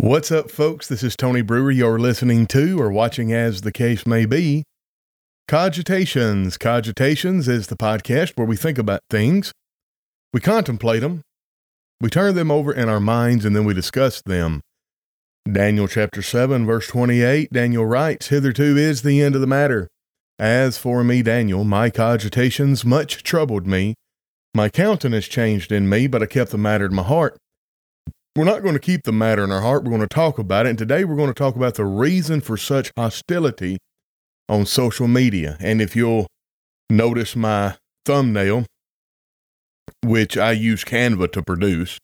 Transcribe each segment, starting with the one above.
What's up, folks? This is Tony Brewer. You're listening to or watching, as the case may be, Cogitations. Cogitations is the podcast where we think about things, we contemplate them, we turn them over in our minds, and then we discuss them. Daniel chapter 7, verse 28, Daniel writes, Hitherto is the end of the matter. As for me, Daniel, my cogitations much troubled me. My countenance changed in me, but I kept the matter in my heart we're not going to keep the matter in our heart. We're going to talk about it. And today we're going to talk about the reason for such hostility on social media. And if you'll notice my thumbnail, which I use Canva to produce,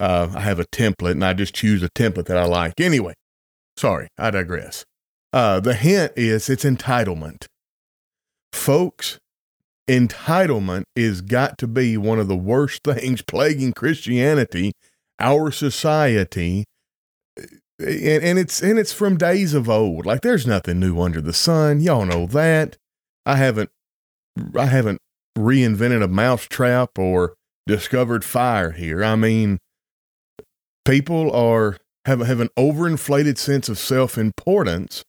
uh, I have a template and I just choose a template that I like. Anyway, sorry, I digress. Uh, the hint is it's entitlement. Folks, entitlement is got to be one of the worst things plaguing Christianity our society and, and it's and it's from days of old. Like there's nothing new under the sun. Y'all know that. I haven't i haven't reinvented a mousetrap or discovered fire here. I mean people are have, have an overinflated sense of self-importance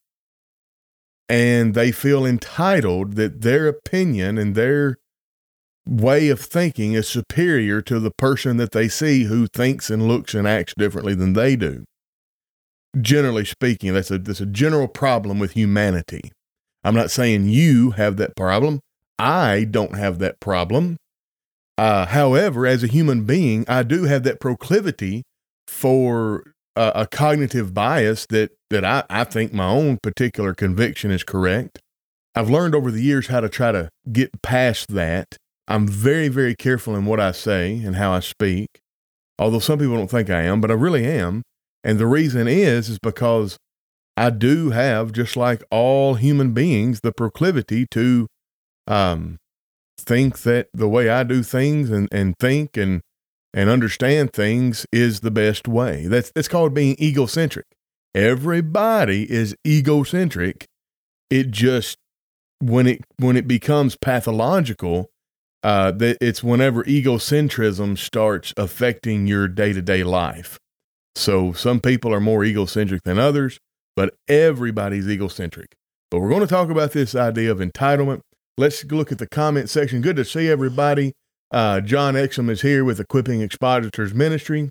and they feel entitled that their opinion and their way of thinking is superior to the person that they see who thinks and looks and acts differently than they do. Generally speaking, that's a, that's a general problem with humanity. I'm not saying you have that problem. I don't have that problem. Uh, however, as a human being, I do have that proclivity for a, a cognitive bias that, that I, I think my own particular conviction is correct. I've learned over the years how to try to get past that I'm very, very careful in what I say and how I speak, although some people don't think I am, but I really am. And the reason is, is because I do have, just like all human beings, the proclivity to um, think that the way I do things and, and think and and understand things is the best way. That's that's called being egocentric. Everybody is egocentric. It just when it when it becomes pathological, uh, that it's whenever egocentrism starts affecting your day to day life. So some people are more egocentric than others, but everybody's egocentric. But we're going to talk about this idea of entitlement. Let's look at the comment section. Good to see everybody. Uh, John Exum is here with Equipping Expositors Ministry.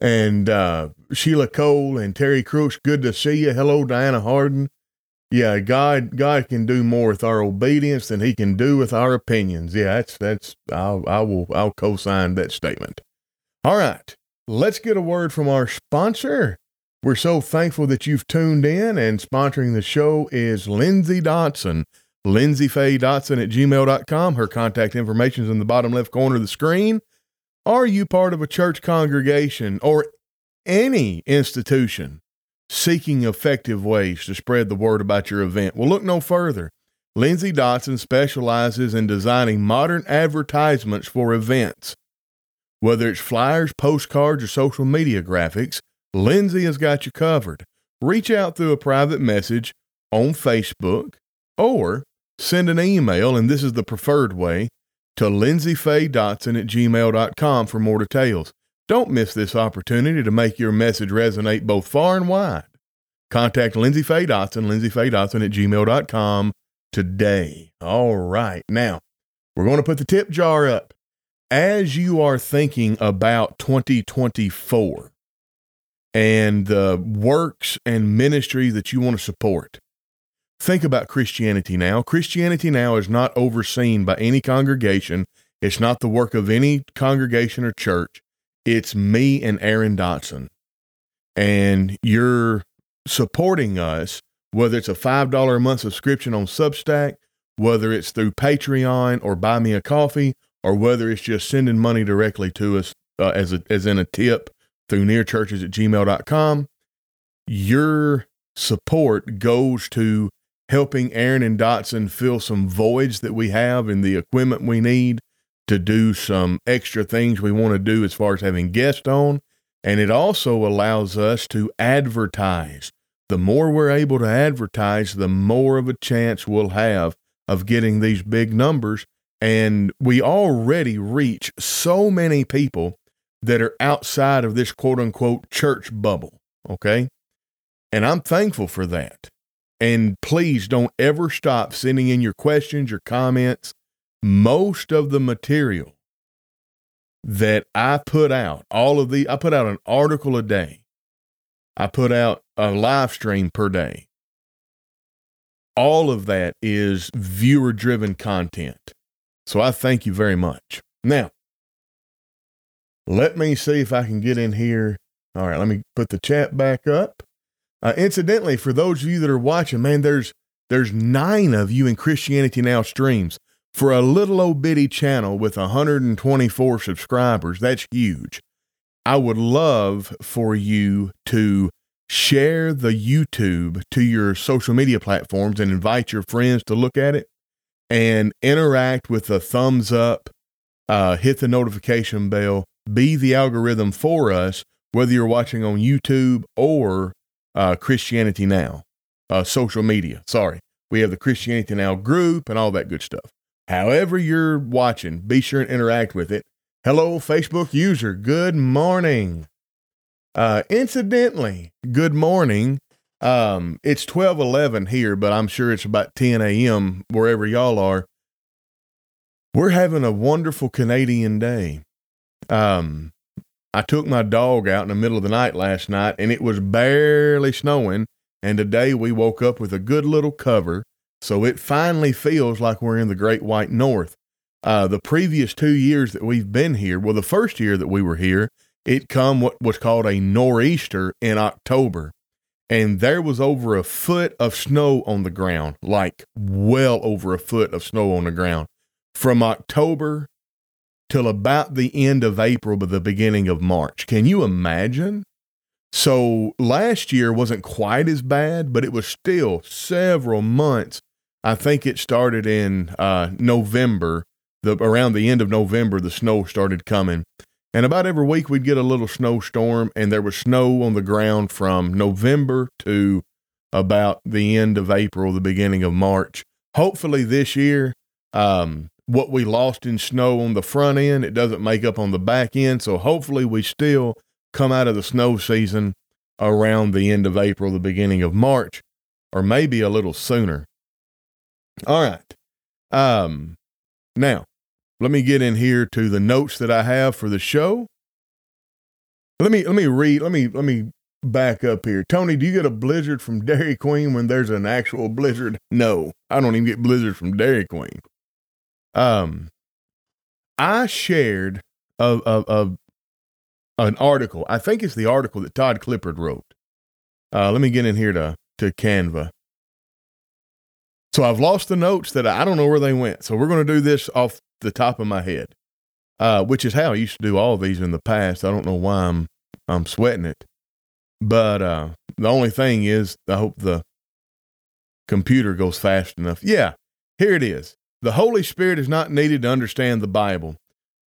And uh, Sheila Cole and Terry Crooks, good to see you. Hello, Diana Harden yeah, God God can do more with our obedience than He can do with our opinions. Yeah, that's that's I'll I will I'll co-sign that statement. All right, let's get a word from our sponsor. We're so thankful that you've tuned in, and sponsoring the show is Lindsay Dotson. Lindsay Faye Dotson at gmail.com. Her contact information is in the bottom left corner of the screen. Are you part of a church congregation or any institution seeking effective ways to spread the word about your event. Well, look no further. Lindsay Dotson specializes in designing modern advertisements for events. Whether it's flyers, postcards, or social media graphics, Lindsay has got you covered. Reach out through a private message on Facebook or send an email, and this is the preferred way, to lindsayfaydotson at gmail.com for more details. Don't miss this opportunity to make your message resonate both far and wide. Contact Lindsay Faye Dotson, Lindsay Faye Dotson at gmail.com today. All right. Now, we're going to put the tip jar up. As you are thinking about 2024 and the works and ministry that you want to support, think about Christianity Now. Christianity Now is not overseen by any congregation, it's not the work of any congregation or church it's me and Aaron Dotson. And you're supporting us, whether it's a $5 a month subscription on Substack, whether it's through Patreon or Buy Me a Coffee, or whether it's just sending money directly to us uh, as, a, as in a tip through nearchurches at gmail.com. Your support goes to helping Aaron and Dotson fill some voids that we have in the equipment we need to do some extra things we want to do as far as having guests on. And it also allows us to advertise. The more we're able to advertise, the more of a chance we'll have of getting these big numbers. And we already reach so many people that are outside of this quote unquote church bubble. Okay. And I'm thankful for that. And please don't ever stop sending in your questions, your comments. Most of the material that I put out, all of the, I put out an article a day. I put out a live stream per day. All of that is viewer driven content. So I thank you very much. Now, let me see if I can get in here. All right, let me put the chat back up. Uh, incidentally, for those of you that are watching, man, there's there's nine of you in Christianity Now streams for a little old bitty channel with 124 subscribers. That's huge. I would love for you to share the YouTube to your social media platforms and invite your friends to look at it and interact with a thumbs up, uh, hit the notification bell, be the algorithm for us, whether you're watching on YouTube or uh, Christianity Now, uh, social media. Sorry. We have the Christianity Now group and all that good stuff. However, you're watching, be sure and interact with it. Hello, Facebook user. Good morning. Uh, incidentally, good morning. Um, it's 1211 here, but I'm sure it's about 10 a.m. wherever y'all are. We're having a wonderful Canadian day. Um, I took my dog out in the middle of the night last night and it was barely snowing. And today we woke up with a good little cover. So it finally feels like we're in the great white north. Uh, the previous two years that we've been here, well, the first year that we were here, it come what was called a nor'easter in October. And there was over a foot of snow on the ground, like well over a foot of snow on the ground from October till about the end of April, but the beginning of March. Can you imagine? So last year wasn't quite as bad, but it was still several months. I think it started in uh, November. The around the end of November, the snow started coming, and about every week we'd get a little snowstorm, and there was snow on the ground from November to about the end of April, the beginning of March. Hopefully this year, um, what we lost in snow on the front end, it doesn't make up on the back end. So hopefully we still come out of the snow season around the end of April, the beginning of March, or maybe a little sooner. All right. Um, now, let me get in here to the notes that I have for the show. Let me let me read. Let me let me back up here. Tony, do you get a blizzard from Dairy Queen when there's an actual blizzard? No, I don't even get blizzards from Dairy Queen. Um, I shared a, a, a an article. I think it's the article that Todd Clifford wrote. Uh, let me get in here to to Canva. So I've lost the notes that I, I don't know where they went. So we're going to do this off the top of my head, uh, which is how I used to do all these in the past. I don't know why I'm I'm sweating it, but uh, the only thing is I hope the computer goes fast enough. Yeah, here it is. The Holy Spirit is not needed to understand the Bible.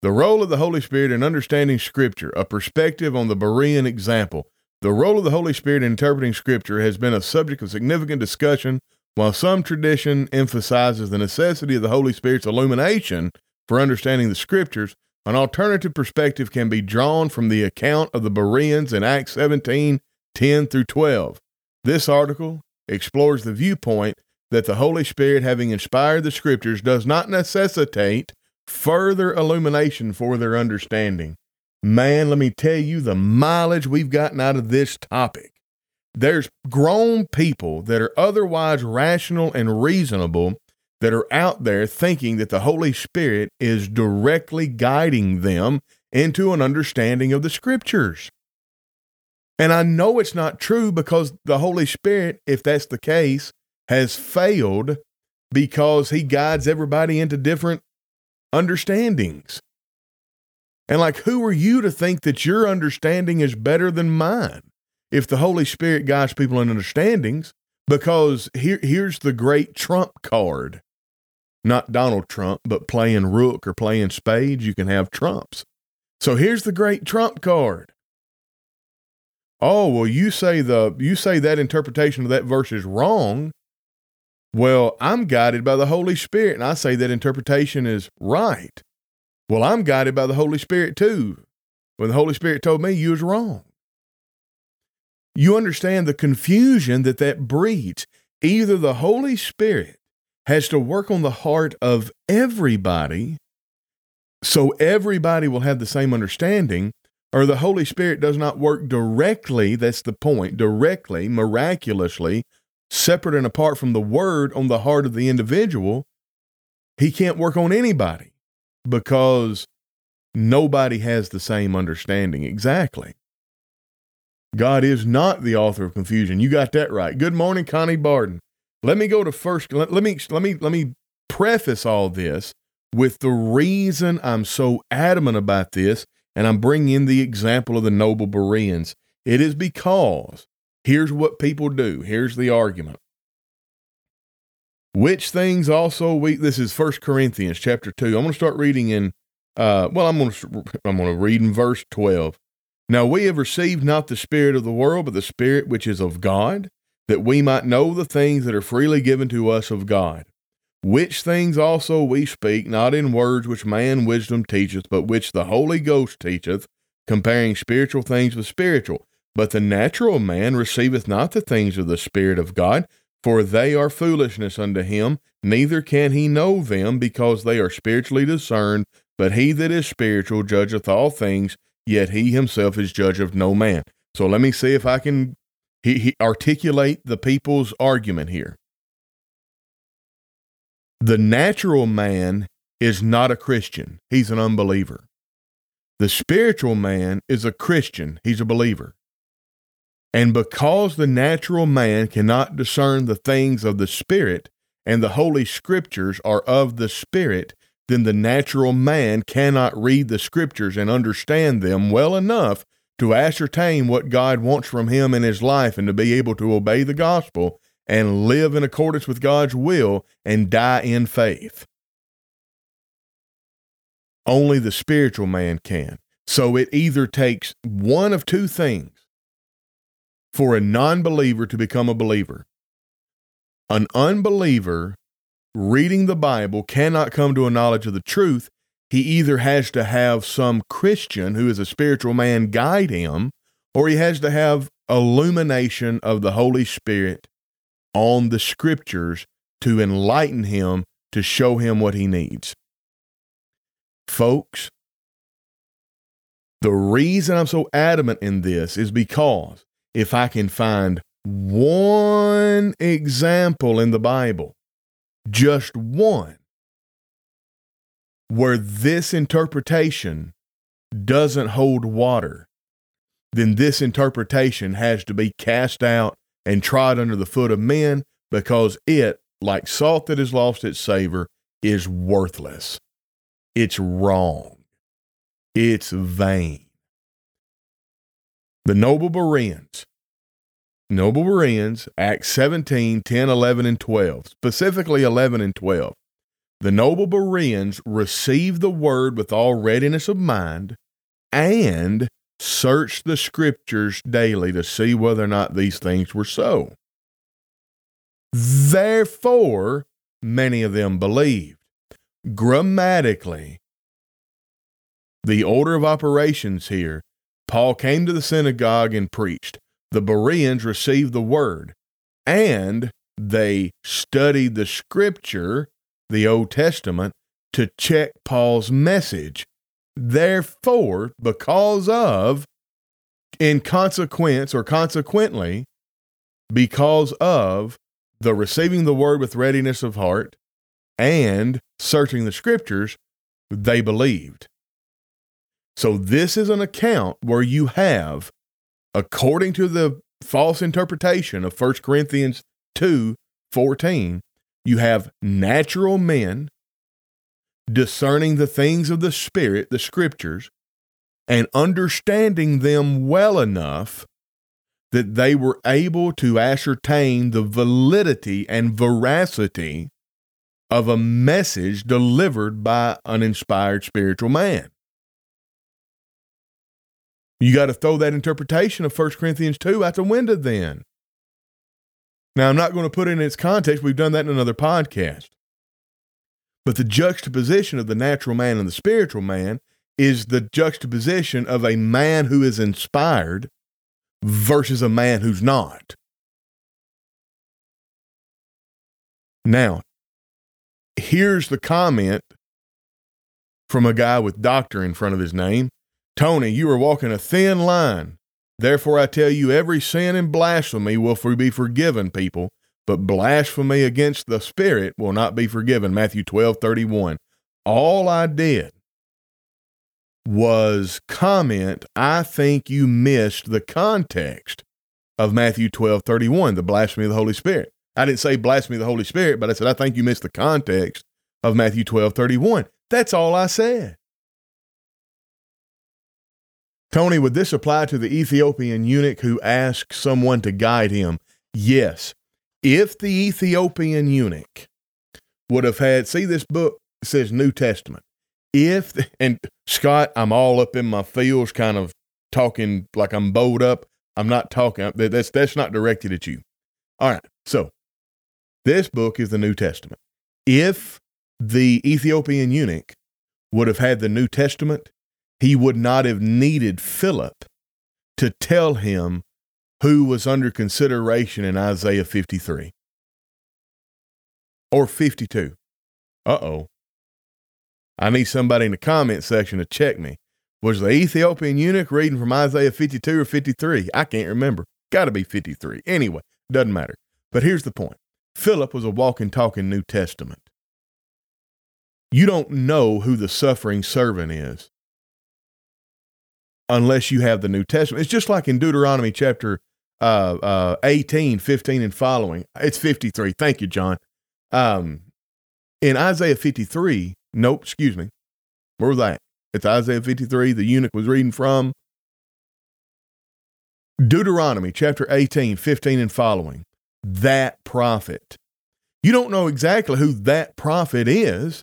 The role of the Holy Spirit in understanding Scripture, a perspective on the Berean example. The role of the Holy Spirit in interpreting Scripture has been a subject of significant discussion, while some tradition emphasizes the necessity of the Holy Spirit's illumination for understanding the Scriptures. An alternative perspective can be drawn from the account of the Bereans in Acts 17 10 through 12. This article explores the viewpoint that the Holy Spirit, having inspired the Scriptures, does not necessitate further illumination for their understanding. Man, let me tell you the mileage we've gotten out of this topic. There's grown people that are otherwise rational and reasonable that are out there thinking that the Holy Spirit is directly guiding them into an understanding of the Scriptures. And I know it's not true because the Holy Spirit, if that's the case, has failed because he guides everybody into different understandings. And like, who are you to think that your understanding is better than mine? If the Holy Spirit guides people in understandings, because here, here's the great trump card. Not Donald Trump, but playing rook or playing spades, you can have trumps. So here's the great trump card. Oh, well, you say the you say that interpretation of that verse is wrong. Well, I'm guided by the Holy Spirit, and I say that interpretation is right. Well, I'm guided by the Holy Spirit too. when the Holy Spirit told me you was wrong. You understand the confusion that that breeds. Either the Holy Spirit has to work on the heart of everybody so everybody will have the same understanding, or the Holy Spirit does not work directly, that's the point, directly, miraculously, separate and apart from the Word on the heart of the individual. He can't work on anybody because nobody has the same understanding exactly. God is not the author of confusion. You got that right. Good morning, Connie Barden. Let me go to first. Let, let me let me let me preface all this with the reason I'm so adamant about this, and I'm bringing in the example of the noble Bereans. It is because here's what people do. Here's the argument. Which things also we this is First Corinthians chapter 2. I'm going to start reading in uh well I'm going to I'm going to read in verse 12. Now we have received not the spirit of the world but the spirit which is of God that we might know the things that are freely given to us of God. Which things also we speak, not in words which man wisdom teacheth, but which the Holy Ghost teacheth, comparing spiritual things with spiritual. But the natural man receiveth not the things of the Spirit of God, for they are foolishness unto him, neither can he know them, because they are spiritually discerned. But he that is spiritual judgeth all things, yet he himself is judge of no man. So let me see if I can he, he articulate the people's argument here. The natural man is not a Christian, he's an unbeliever. The spiritual man is a Christian, he's a believer. And because the natural man cannot discern the things of the Spirit, and the Holy Scriptures are of the Spirit, then the natural man cannot read the Scriptures and understand them well enough to ascertain what God wants from him in his life and to be able to obey the gospel and live in accordance with God's will and die in faith. Only the spiritual man can. So it either takes one of two things for a non believer to become a believer. An unbeliever reading the Bible cannot come to a knowledge of the truth. He either has to have some Christian who is a spiritual man guide him, or he has to have illumination of the Holy Spirit on the scriptures to enlighten him to show him what he needs. Folks, the reason I'm so adamant in this is because if I can find one example in the Bible, just one, where this interpretation doesn't hold water, then this interpretation has to be cast out and trod under the foot of men because it, like salt that has lost its savor, is worthless. It's wrong. It's vain. The noble Bereans. Noble Bereans, Acts 17, 10, 11, and 12, specifically 11 and 12. The noble Bereans received the word with all readiness of mind and searched the scriptures daily to see whether or not these things were so. Therefore, many of them believed. Grammatically, the order of operations here Paul came to the synagogue and preached. The Bereans received the word, and they studied the scripture, the Old Testament, to check Paul's message. Therefore, because of, in consequence or consequently, because of the receiving the word with readiness of heart and searching the scriptures, they believed. So, this is an account where you have, according to the false interpretation of 1 Corinthians 2 14, you have natural men discerning the things of the Spirit, the scriptures, and understanding them well enough that they were able to ascertain the validity and veracity of a message delivered by an inspired spiritual man. You got to throw that interpretation of 1 Corinthians 2 out the window then. Now, I'm not going to put it in its context. We've done that in another podcast. But the juxtaposition of the natural man and the spiritual man is the juxtaposition of a man who is inspired versus a man who's not. Now, here's the comment from a guy with doctor in front of his name Tony, you are walking a thin line. Therefore, I tell you, every sin and blasphemy will be forgiven people, but blasphemy against the Spirit will not be forgiven. Matthew 12 31. All I did was comment, I think you missed the context of Matthew 12 31, the blasphemy of the Holy Spirit. I didn't say blasphemy of the Holy Spirit, but I said, I think you missed the context of Matthew 12 31. That's all I said. Tony, would this apply to the Ethiopian eunuch who asked someone to guide him? Yes. If the Ethiopian eunuch would have had, see, this book says New Testament. If, and Scott, I'm all up in my feels, kind of talking like I'm bowed up. I'm not talking, that's, that's not directed at you. All right. So this book is the New Testament. If the Ethiopian eunuch would have had the New Testament, he would not have needed Philip to tell him who was under consideration in Isaiah 53 or 52. Uh oh. I need somebody in the comment section to check me. Was the Ethiopian eunuch reading from Isaiah 52 or 53? I can't remember. Got to be 53. Anyway, doesn't matter. But here's the point Philip was a walking, talking New Testament. You don't know who the suffering servant is unless you have the New Testament. It's just like in Deuteronomy chapter uh, uh, 18, 15, and following. It's 53. Thank you, John. Um, in Isaiah 53, nope, excuse me. Where was that? It's Isaiah 53, the eunuch was reading from. Deuteronomy chapter 18, 15, and following. That prophet. You don't know exactly who that prophet is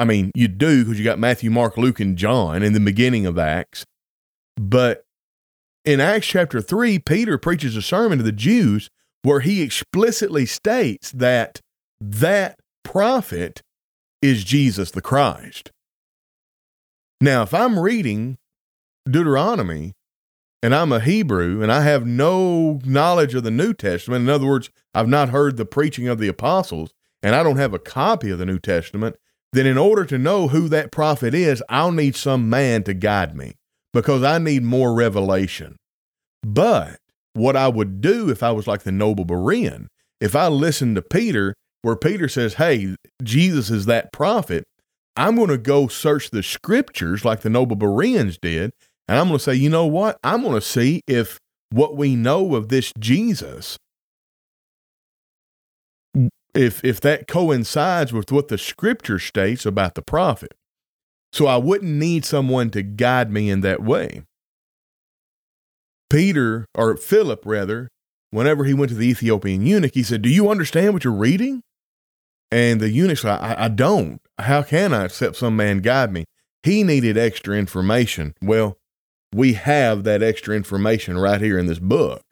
I mean, you do because you got Matthew, Mark, Luke, and John in the beginning of Acts. But in Acts chapter 3, Peter preaches a sermon to the Jews where he explicitly states that that prophet is Jesus the Christ. Now, if I'm reading Deuteronomy and I'm a Hebrew and I have no knowledge of the New Testament, in other words, I've not heard the preaching of the apostles, and I don't have a copy of the New Testament, then in order to know who that prophet is, I'll need some man to guide me because I need more revelation. But what I would do if I was like the noble Berean, if I listened to Peter, where Peter says, Hey, Jesus is that prophet, I'm going to go search the scriptures like the noble Bereans did. And I'm going to say, you know what? I'm going to see if what we know of this Jesus if if that coincides with what the scripture states about the prophet. So I wouldn't need someone to guide me in that way. Peter, or Philip rather, whenever he went to the Ethiopian eunuch, he said, Do you understand what you're reading? And the eunuch said, I, I don't. How can I except some man guide me? He needed extra information. Well, we have that extra information right here in this book.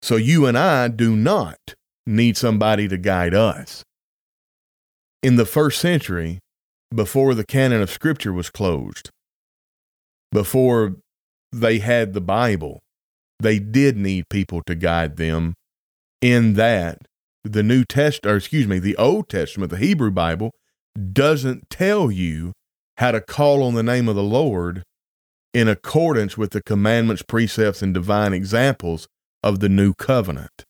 So you and I do not need somebody to guide us. In the first century, before the canon of Scripture was closed, before they had the Bible, they did need people to guide them in that the New Testament, or excuse me, the Old Testament, the Hebrew Bible, doesn't tell you how to call on the name of the Lord in accordance with the commandments, precepts, and divine examples of the new covenant.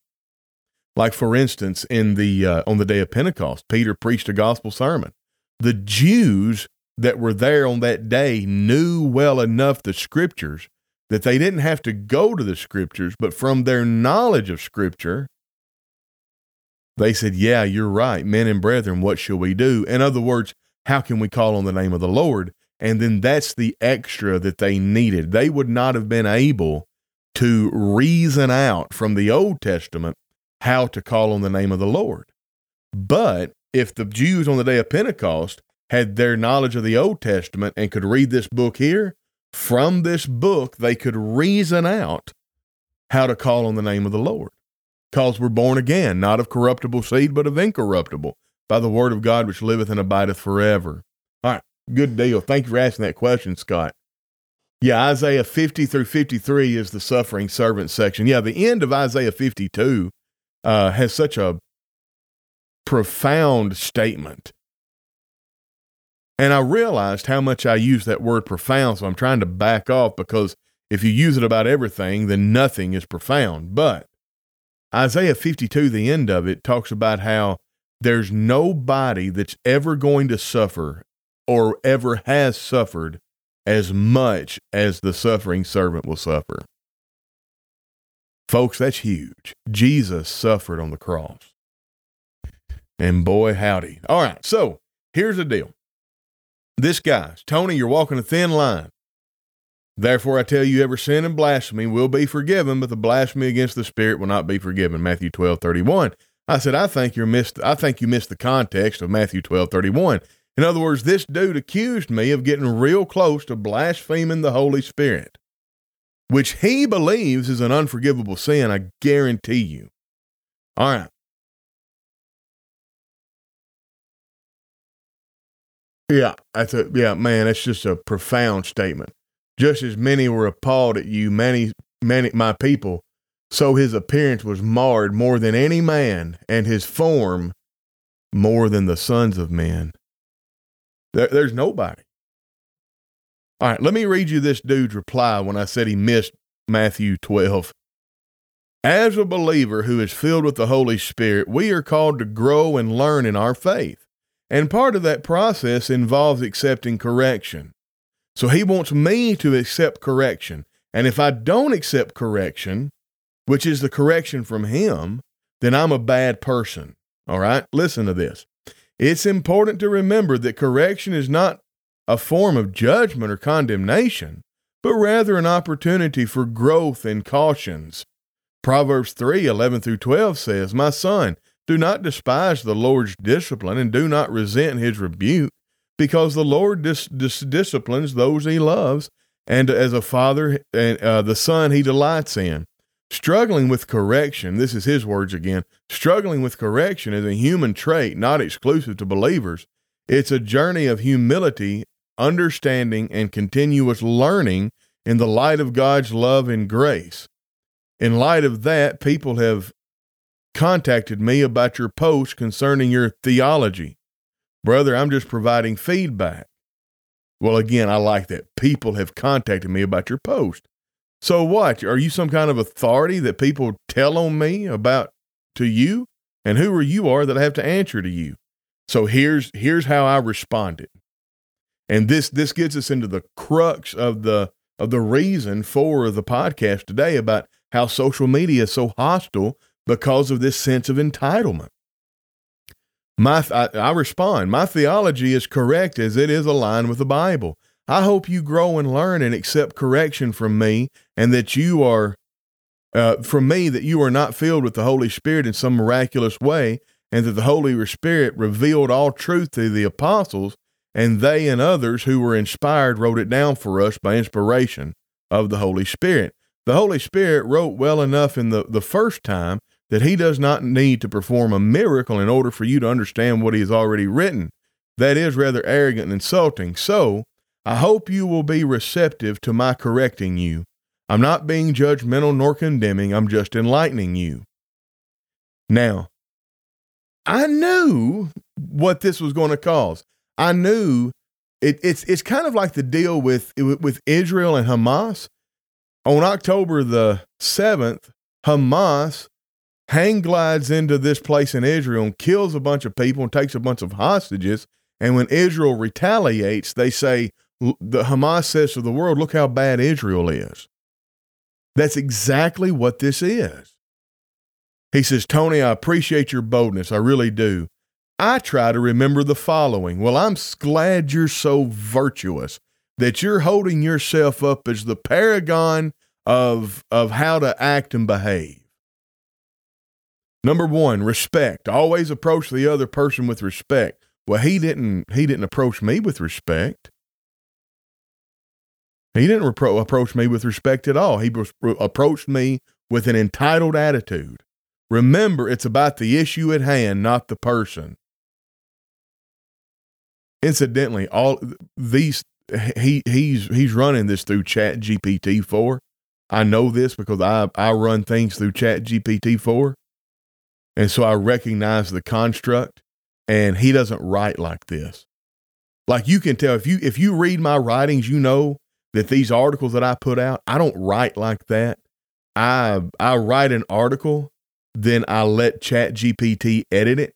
Like for instance, in the uh, on the day of Pentecost, Peter preached a gospel sermon. The Jews that were there on that day knew well enough the scriptures that they didn't have to go to the scriptures, but from their knowledge of scripture, they said, Yeah, you're right. Men and brethren, what shall we do? In other words, how can we call on the name of the Lord? And then that's the extra that they needed. They would not have been able to reason out from the Old Testament how to call on the name of the Lord. But if the Jews on the day of Pentecost had their knowledge of the Old Testament and could read this book here, from this book they could reason out how to call on the name of the Lord. Because we're born again, not of corruptible seed, but of incorruptible, by the word of God which liveth and abideth forever. All right, good deal. Thank you for asking that question, Scott. Yeah, Isaiah 50 through 53 is the suffering servant section. Yeah, the end of Isaiah 52 uh, has such a profound statement. And I realized how much I use that word profound, so I'm trying to back off because if you use it about everything, then nothing is profound. But Isaiah 52, the end of it, talks about how there's nobody that's ever going to suffer or ever has suffered as much as the suffering servant will suffer. Folks, that's huge. Jesus suffered on the cross. And boy, howdy. All right, so here's the deal. This guy, Tony, you're walking a thin line. Therefore, I tell you, every sin and blasphemy will be forgiven, but the blasphemy against the Spirit will not be forgiven. Matthew 12, 31. I said, I think you're missed. I think you missed the context of Matthew 12, 31. In other words, this dude accused me of getting real close to blaspheming the Holy Spirit, which he believes is an unforgivable sin. I guarantee you. All right. Yeah, that's a yeah, man. That's just a profound statement. Just as many were appalled at you, many, many my people, so his appearance was marred more than any man, and his form more than the sons of men. There, there's nobody. All right, let me read you this dude's reply when I said he missed Matthew 12. As a believer who is filled with the Holy Spirit, we are called to grow and learn in our faith. And part of that process involves accepting correction. So he wants me to accept correction. And if I don't accept correction, which is the correction from him, then I'm a bad person. All right? Listen to this. It's important to remember that correction is not a form of judgment or condemnation, but rather an opportunity for growth and cautions. Proverbs 3 11 through 12 says, My son, do not despise the Lord's discipline and do not resent his rebuke, because the Lord dis- dis- disciplines those he loves, and as a father, and uh, the son he delights in. Struggling with correction, this is his words again. Struggling with correction is a human trait not exclusive to believers. It's a journey of humility, understanding, and continuous learning in the light of God's love and grace. In light of that, people have contacted me about your post concerning your theology. Brother, I'm just providing feedback. Well, again, I like that. People have contacted me about your post. So what? Are you some kind of authority that people tell on me about to you? And who are you are that I have to answer to you? So here's here's how I responded. And this this gets us into the crux of the of the reason for the podcast today about how social media is so hostile because of this sense of entitlement. My, I, I, respond, my theology is correct as it is aligned with the Bible. I hope you grow and learn and accept correction from me, and that you are, uh, from me, that you are not filled with the Holy Spirit in some miraculous way, and that the Holy Spirit revealed all truth to the apostles, and they and others who were inspired wrote it down for us by inspiration of the Holy Spirit. The Holy Spirit wrote well enough in the, the first time that he does not need to perform a miracle in order for you to understand what he has already written. That is rather arrogant and insulting. So, I hope you will be receptive to my correcting you. I'm not being judgmental nor condemning, I'm just enlightening you. Now, I knew what this was going to cause. I knew it, it's it's kind of like the deal with with Israel and Hamas. On October the seventh, Hamas hang glides into this place in Israel and kills a bunch of people and takes a bunch of hostages. And when Israel retaliates, they say, the Hamas says to the world, look how bad Israel is. That's exactly what this is. He says, Tony, I appreciate your boldness. I really do. I try to remember the following. Well, I'm glad you're so virtuous that you're holding yourself up as the paragon of, of how to act and behave. Number one, respect. Always approach the other person with respect. Well, he didn't. He didn't approach me with respect. He didn't repro- approach me with respect at all. He approached me with an entitled attitude. Remember, it's about the issue at hand, not the person. Incidentally, all these he he's he's running this through Chat GPT four. I know this because I I run things through Chat GPT four, and so I recognize the construct. And he doesn't write like this. Like you can tell if you if you read my writings, you know that these articles that I put out, I don't write like that. I I write an article, then I let Chat GPT edit it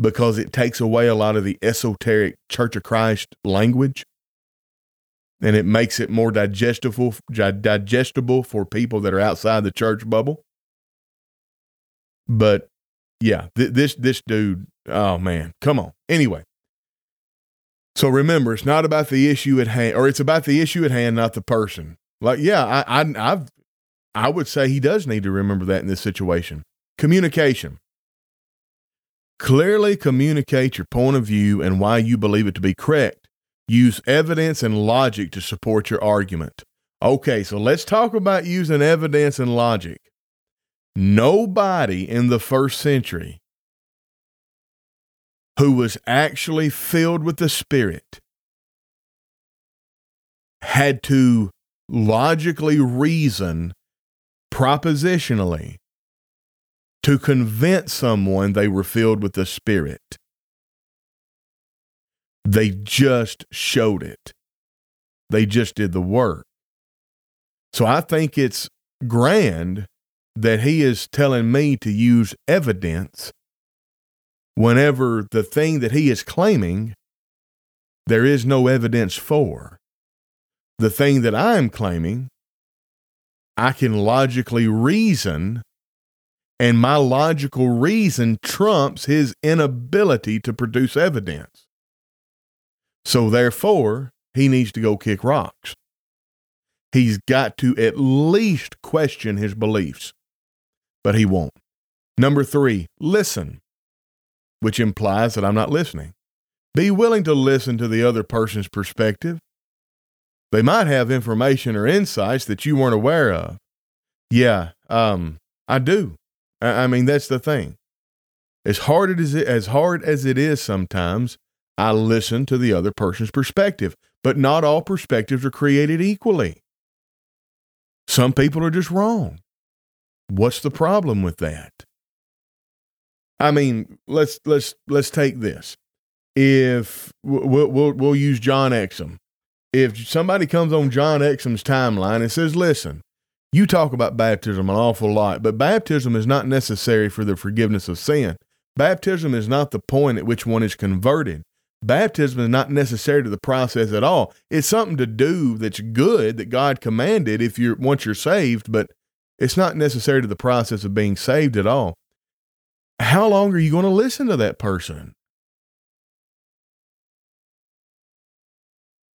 because it takes away a lot of the esoteric Church of Christ language and it makes it more digestible digestible for people that are outside the church bubble. But yeah, th- this this dude, oh man, come on. Anyway, so remember, it's not about the issue at hand, or it's about the issue at hand, not the person. Like, yeah, I, I, I've, I would say he does need to remember that in this situation. Communication. Clearly communicate your point of view and why you believe it to be correct. Use evidence and logic to support your argument. Okay, so let's talk about using evidence and logic. Nobody in the first century who was actually filled with the Spirit had to logically reason propositionally to convince someone they were filled with the Spirit. They just showed it. They just did the work. So I think it's grand that he is telling me to use evidence whenever the thing that he is claiming there is no evidence for. The thing that I'm claiming, I can logically reason and my logical reason trumps his inability to produce evidence. So, therefore, he needs to go kick rocks. He's got to at least question his beliefs, but he won't. Number three, listen, which implies that I'm not listening. Be willing to listen to the other person's perspective. They might have information or insights that you weren't aware of. Yeah, um, I do. I, mean, that's the thing. As hard as it as hard as it is sometimes, I listen to the other person's perspective, but not all perspectives are created equally. Some people are just wrong. What's the problem with that? I mean, let's let's let's take this. If we'll we'll, we'll use John Exum. If somebody comes on John Exum's timeline and says, "Listen, you talk about baptism an awful lot, but baptism is not necessary for the forgiveness of sin. Baptism is not the point at which one is converted. Baptism is not necessary to the process at all. It's something to do that's good that God commanded if you're once you're saved, but it's not necessary to the process of being saved at all. How long are you going to listen to that person?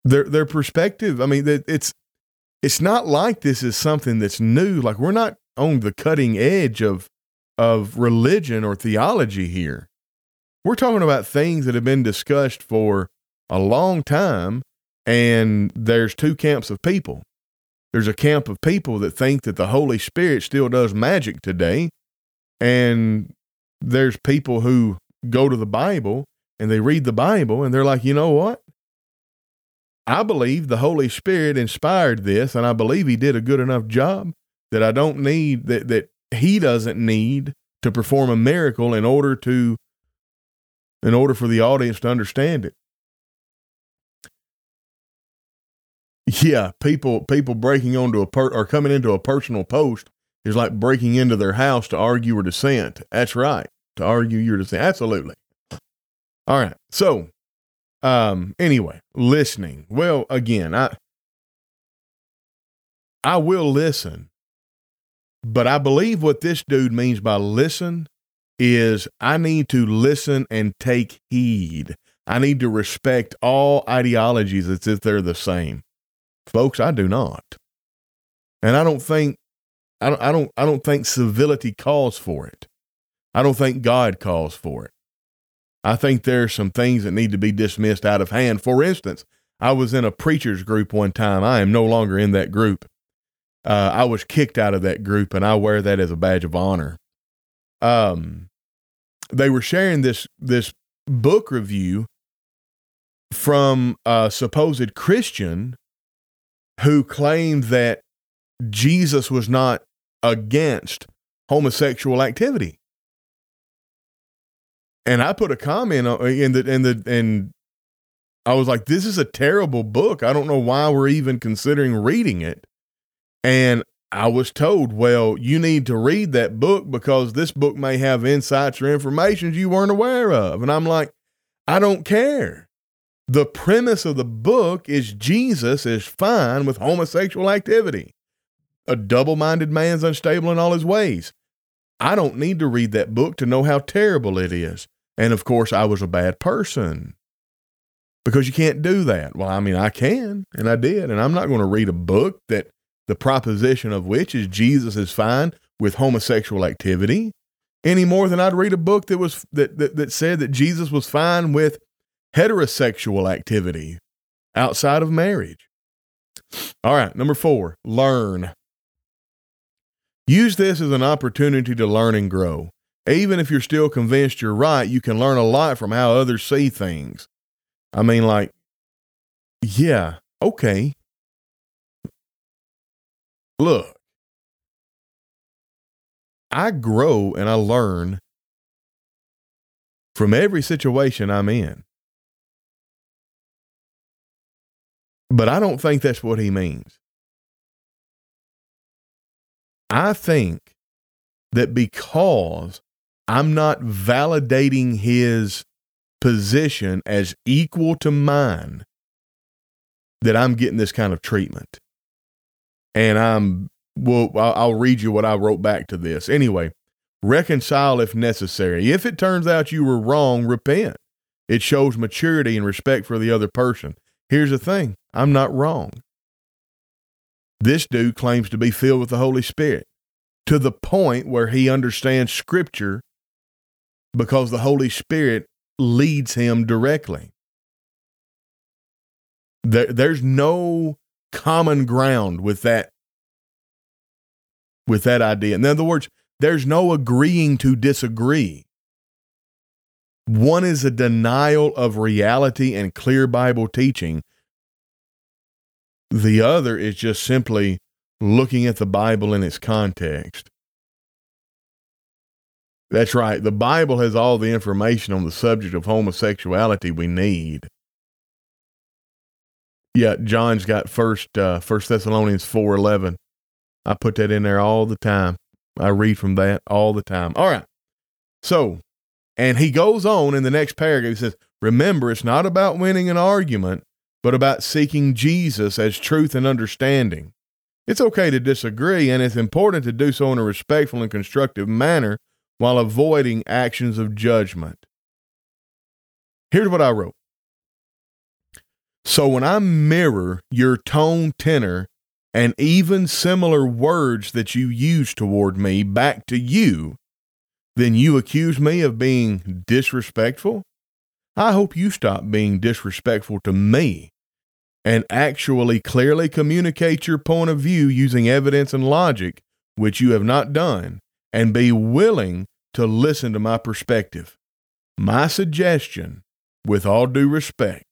Their their perspective, I mean, it's it's not like this is something that's new. Like we're not on the cutting edge of of religion or theology here. We're talking about things that have been discussed for a long time and there's two camps of people. There's a camp of people that think that the Holy Spirit still does magic today and there's people who go to the Bible and they read the Bible and they're like, "You know what? I believe the Holy Spirit inspired this, and I believe He did a good enough job that I don't need that that He doesn't need to perform a miracle in order to in order for the audience to understand it. Yeah, people people breaking onto a per, or coming into a personal post is like breaking into their house to argue or dissent. That's right, to argue your dissent. Absolutely. All right, so um, anyway, listening. Well, again, I I will listen, but I believe what this dude means by listen is I need to listen and take heed. I need to respect all ideologies as if they're the same. Folks, I do not. And I don't think I don't I don't I don't think civility calls for it. I don't think God calls for it. I think there are some things that need to be dismissed out of hand. For instance, I was in a preacher's group one time. I am no longer in that group. Uh, I was kicked out of that group, and I wear that as a badge of honor. Um, they were sharing this this book review from a supposed Christian who claimed that Jesus was not against homosexual activity. And I put a comment in the in the and I was like, this is a terrible book. I don't know why we're even considering reading it. And I was told, well, you need to read that book because this book may have insights or information you weren't aware of. And I'm like, I don't care. The premise of the book is Jesus is fine with homosexual activity. A double minded man's unstable in all his ways. I don't need to read that book to know how terrible it is. And of course, I was a bad person because you can't do that. Well, I mean, I can, and I did. And I'm not going to read a book that the proposition of which is Jesus is fine with homosexual activity any more than I'd read a book that was that, that, that said that Jesus was fine with heterosexual activity outside of marriage. All right, number 4, learn. Use this as an opportunity to learn and grow. Even if you're still convinced you're right, you can learn a lot from how others see things. I mean like yeah, okay, Look, I grow and I learn from every situation I'm in. But I don't think that's what he means. I think that because I'm not validating his position as equal to mine, that I'm getting this kind of treatment and I'm well I'll read you what I wrote back to this. Anyway, reconcile if necessary. If it turns out you were wrong, repent. It shows maturity and respect for the other person. Here's the thing, I'm not wrong. This dude claims to be filled with the Holy Spirit to the point where he understands scripture because the Holy Spirit leads him directly. There, there's no common ground with that with that idea. In other words, there's no agreeing to disagree. One is a denial of reality and clear Bible teaching. The other is just simply looking at the Bible in its context. That's right. The Bible has all the information on the subject of homosexuality we need. Yeah, John's got first uh, First Thessalonians four eleven. I put that in there all the time. I read from that all the time. All right. So, and he goes on in the next paragraph. He says, "Remember, it's not about winning an argument, but about seeking Jesus as truth and understanding. It's okay to disagree, and it's important to do so in a respectful and constructive manner while avoiding actions of judgment." Here's what I wrote. So when I mirror your tone, tenor, and even similar words that you use toward me back to you, then you accuse me of being disrespectful? I hope you stop being disrespectful to me and actually clearly communicate your point of view using evidence and logic, which you have not done, and be willing to listen to my perspective. My suggestion, with all due respect,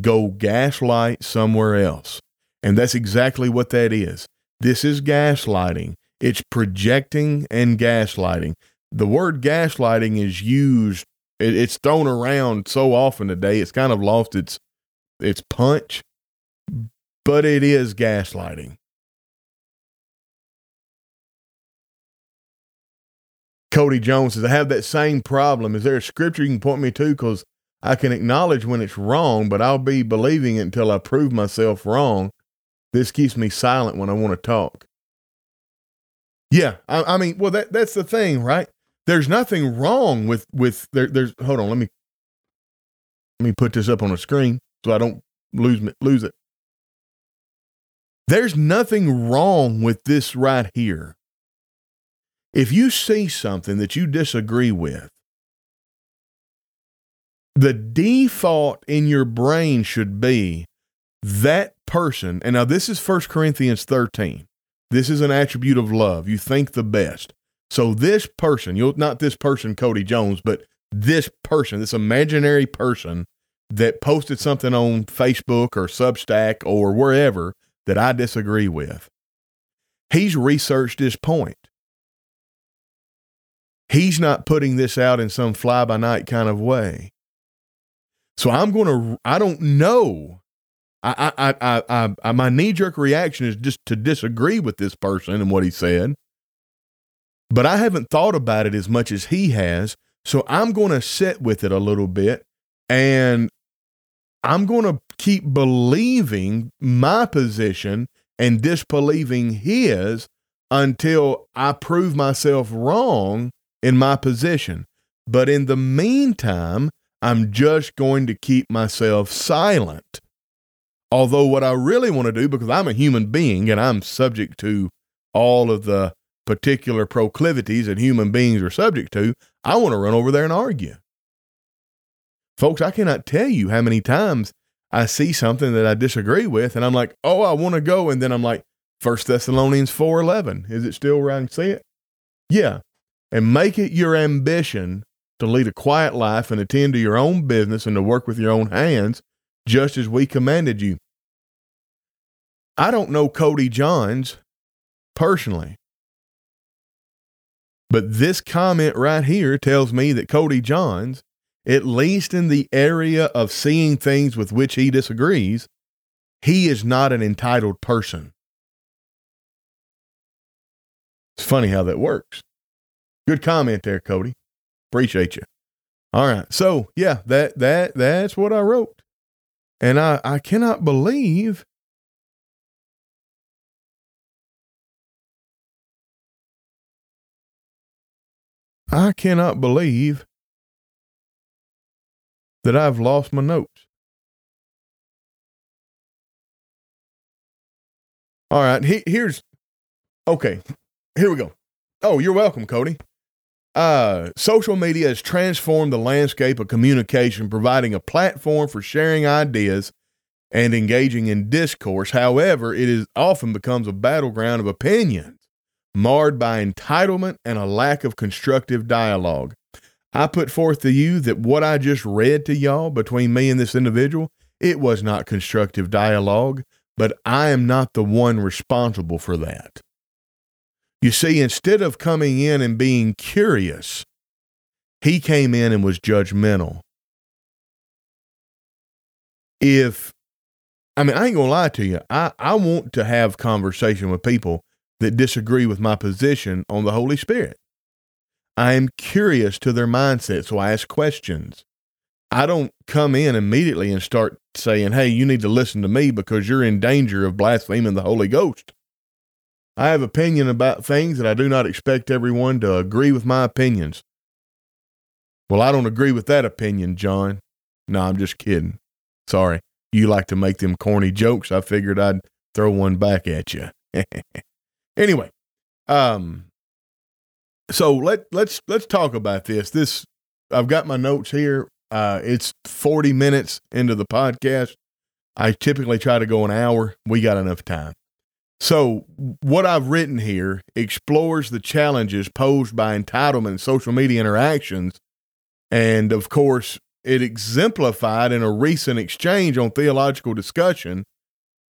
go gaslight somewhere else. And that's exactly what that is. This is gaslighting. It's projecting and gaslighting. The word gaslighting is used, it's thrown around so often today, it's kind of lost its, its punch, but it is gaslighting. Cody Jones says, I have that same problem. Is there a scripture you can point me to? Because I can acknowledge when it's wrong, but I'll be believing it until I prove myself wrong. This keeps me silent when I want to talk. Yeah, I, I mean, well, that that's the thing, right? There's nothing wrong with with there. There's hold on, let me let me put this up on a screen so I don't lose lose it. There's nothing wrong with this right here. If you see something that you disagree with, the default in your brain should be that person. And now this is 1 Corinthians 13. This is an attribute of love. You think the best. So this person, you'll not this person, Cody Jones, but this person, this imaginary person that posted something on Facebook or Substack or wherever that I disagree with. He's researched his point. He's not putting this out in some fly by night kind of way. So I'm going to, I don't know. I, I, I, I, I my knee jerk reaction is just to disagree with this person and what he said. But I haven't thought about it as much as he has. So I'm going to sit with it a little bit and I'm going to keep believing my position and disbelieving his until I prove myself wrong in my position. But in the meantime, I'm just going to keep myself silent. Although, what I really want to do, because I'm a human being and I'm subject to all of the particular proclivities that human beings are subject to, I want to run over there and argue. Folks, I cannot tell you how many times I see something that I disagree with and I'm like, "Oh, I want to go." And then I'm like, First Thessalonians four 4:11, is it still where I can see it? Yeah. And make it your ambition to lead a quiet life and attend to your own business and to work with your own hands, just as we commanded you. I don't know Cody Jones personally. But this comment right here tells me that Cody Jones at least in the area of seeing things with which he disagrees, he is not an entitled person. It's funny how that works. Good comment there, Cody. Appreciate you. All right. So yeah, that that that's what I wrote. And I, I cannot believe I cannot believe that I've lost my notes. All right, he, here's okay. Here we go. Oh, you're welcome, Cody. Uh, social media has transformed the landscape of communication, providing a platform for sharing ideas and engaging in discourse. However, it is often becomes a battleground of opinions, marred by entitlement and a lack of constructive dialogue. I put forth to you that what I just read to y'all between me and this individual, it was not constructive dialogue, but I am not the one responsible for that. You see, instead of coming in and being curious, he came in and was judgmental. If, I mean, I ain't gonna lie to you, I, I want to have conversation with people that disagree with my position on the Holy Spirit. I am curious to their mindset, so I ask questions. I don't come in immediately and start saying, hey, you need to listen to me because you're in danger of blaspheming the Holy Ghost. I have opinion about things that I do not expect everyone to agree with my opinions. Well, I don't agree with that opinion, John. No, I'm just kidding. Sorry. You like to make them corny jokes. I figured I'd throw one back at you. anyway, um, so let let's let's talk about this. This I've got my notes here. Uh, it's 40 minutes into the podcast. I typically try to go an hour. We got enough time. So, what I've written here explores the challenges posed by entitlement and social media interactions. And of course, it exemplified in a recent exchange on theological discussion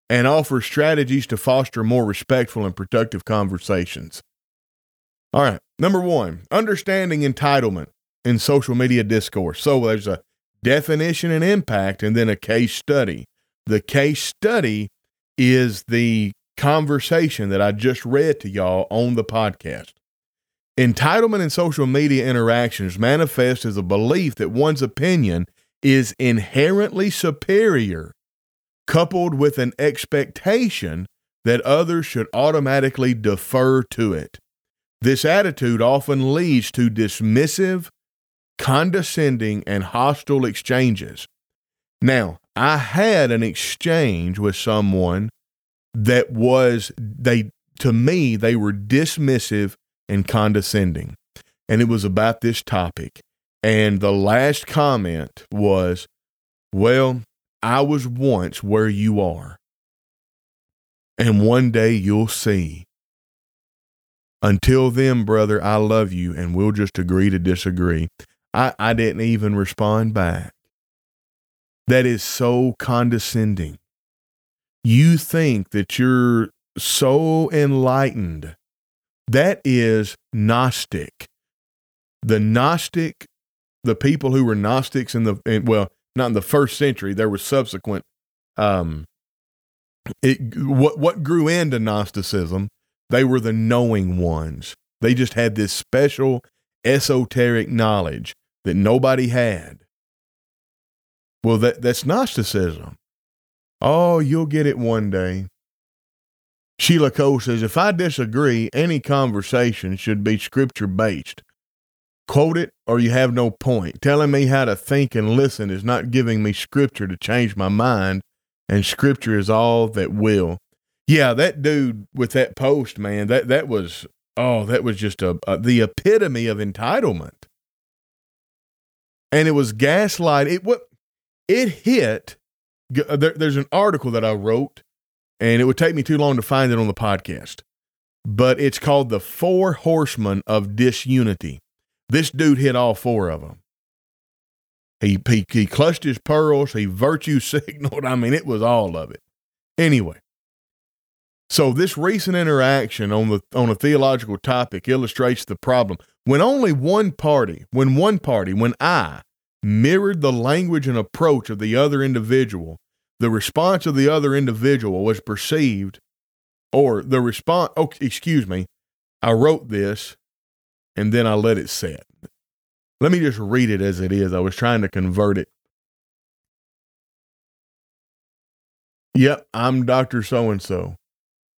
and offers strategies to foster more respectful and productive conversations. All right. Number one, understanding entitlement in social media discourse. So there's a definition and impact, and then a case study. The case study is the conversation that I just read to y'all on the podcast. Entitlement in social media interactions manifests as a belief that one's opinion is inherently superior, coupled with an expectation that others should automatically defer to it. This attitude often leads to dismissive, condescending, and hostile exchanges. Now, I had an exchange with someone that was, they, to me, they were dismissive and condescending. And it was about this topic. And the last comment was, Well, I was once where you are. And one day you'll see until then, brother, I love you and we'll just agree to disagree. I, I didn't even respond back. that is so condescending. You think that you're so enlightened. That is Gnostic. The Gnostic, the people who were Gnostics in the, in, well, not in the first century, there was subsequent, um, it, what, what grew into Gnosticism, they were the knowing ones. They just had this special esoteric knowledge that nobody had. Well, that, that's Gnosticism. Oh, you'll get it one day. Sheila Cole says, if I disagree, any conversation should be scripture based. Quote it or you have no point. Telling me how to think and listen is not giving me scripture to change my mind, and scripture is all that will. Yeah, that dude with that post, man, that, that was, oh, that was just a, a the epitome of entitlement. And it was gaslight. It what it hit. Uh, there, there's an article that I wrote and it would take me too long to find it on the podcast. But it's called The Four Horsemen of Disunity. This dude hit all four of them. He, he, he clutched his pearls, he virtue signaled. I mean, it was all of it. Anyway, so this recent interaction on the on a theological topic illustrates the problem. When only one party, when one party, when I mirrored the language and approach of the other individual, the response of the other individual was perceived, or the response, oh, excuse me, I wrote this and then I let it set. Let me just read it as it is. I was trying to convert it. Yep, I'm Dr. So and so.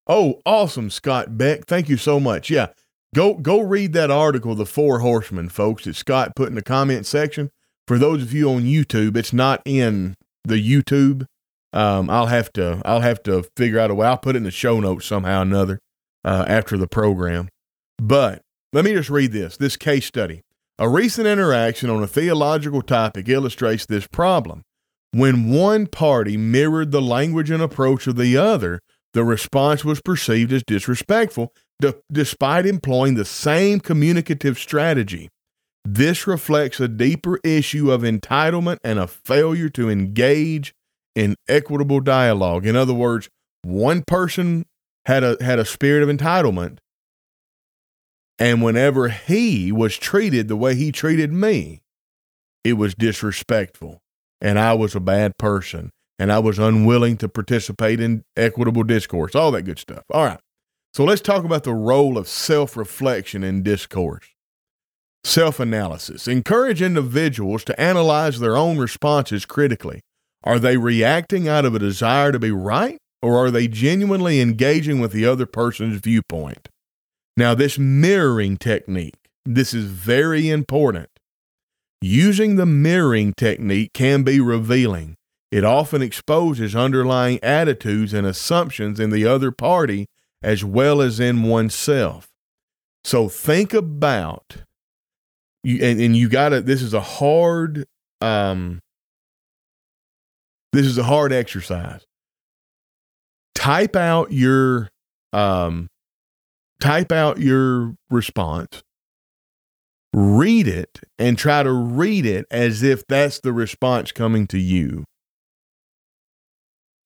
Oh, awesome, Scott Beck. Thank you so much. Yeah. Go go read that article, The Four Horsemen, folks, that Scott put in the comment section. For those of you on YouTube, it's not in the YouTube um, I'll have to I'll have to figure out a way. I'll put it in the show notes somehow or another uh, after the program. But let me just read this this case study. A recent interaction on a theological topic illustrates this problem. When one party mirrored the language and approach of the other, the response was perceived as disrespectful, d- despite employing the same communicative strategy. This reflects a deeper issue of entitlement and a failure to engage in equitable dialogue. In other words, one person had a had a spirit of entitlement, and whenever he was treated the way he treated me, it was disrespectful, and I was a bad person, and I was unwilling to participate in equitable discourse, all that good stuff. All right. So let's talk about the role of self reflection in discourse. Self analysis. Encourage individuals to analyze their own responses critically are they reacting out of a desire to be right, or are they genuinely engaging with the other person's viewpoint? Now, this mirroring technique, this is very important. Using the mirroring technique can be revealing. It often exposes underlying attitudes and assumptions in the other party as well as in oneself. So think about you and, and you gotta this is a hard um this is a hard exercise. Type out your um, type out your response, read it, and try to read it as if that's the response coming to you.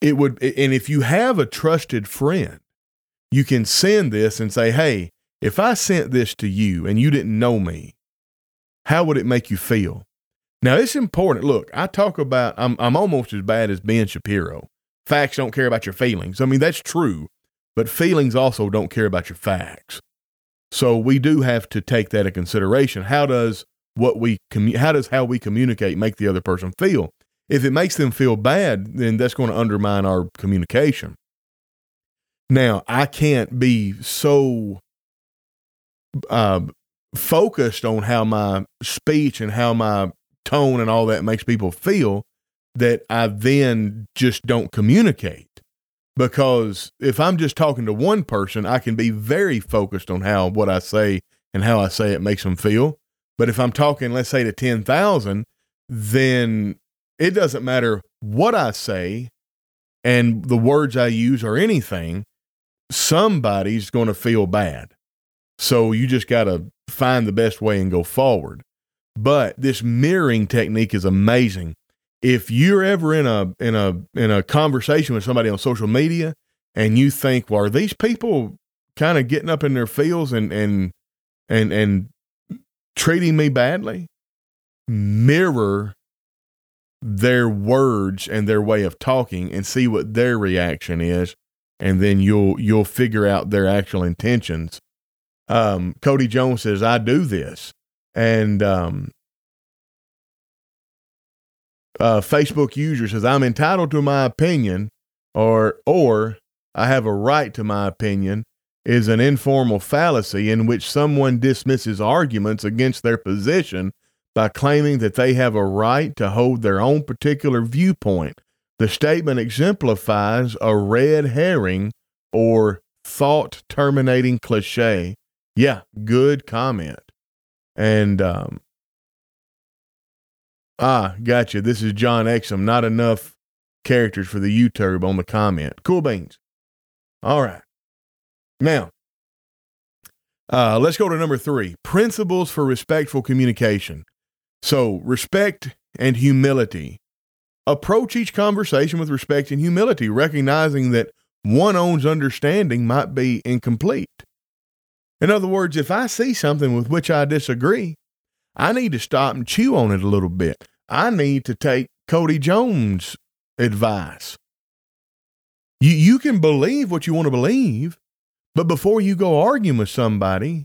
It would, and if you have a trusted friend, you can send this and say, Hey, if I sent this to you and you didn't know me, how would it make you feel? Now it's important. Look, I talk about I'm I'm almost as bad as Ben Shapiro. Facts don't care about your feelings. I mean, that's true, but feelings also don't care about your facts. So we do have to take that into consideration. How does what we commu- how does how we communicate make the other person feel? If it makes them feel bad, then that's going to undermine our communication. Now, I can't be so uh, focused on how my speech and how my tone and all that makes people feel that I then just don't communicate. Because if I'm just talking to one person, I can be very focused on how what I say and how I say it makes them feel. But if I'm talking, let's say, to 10,000, then it doesn't matter what I say and the words I use or anything, somebody's going to feel bad. So you just got to find the best way and go forward. But this mirroring technique is amazing. if you're ever in a in a in a conversation with somebody on social media and you think, well, are these people kind of getting up in their feels and and and and treating me badly? Mirror their words and their way of talking and see what their reaction is and then you'll you'll figure out their actual intentions um, cody jones says i do this and um, uh, facebook user says i'm entitled to my opinion or or i have a right to my opinion is an informal fallacy in which someone dismisses arguments against their position by claiming that they have a right to hold their own particular viewpoint. The statement exemplifies a red herring or thought terminating cliche. Yeah, good comment. And, um, ah, gotcha. This is John Exum. Not enough characters for the YouTube on the comment. Cool beans. All right. Now, uh, let's go to number three principles for respectful communication. So, respect and humility. Approach each conversation with respect and humility, recognizing that one own's understanding might be incomplete. In other words, if I see something with which I disagree, I need to stop and chew on it a little bit. I need to take Cody Jones' advice. You, you can believe what you want to believe, but before you go arguing with somebody,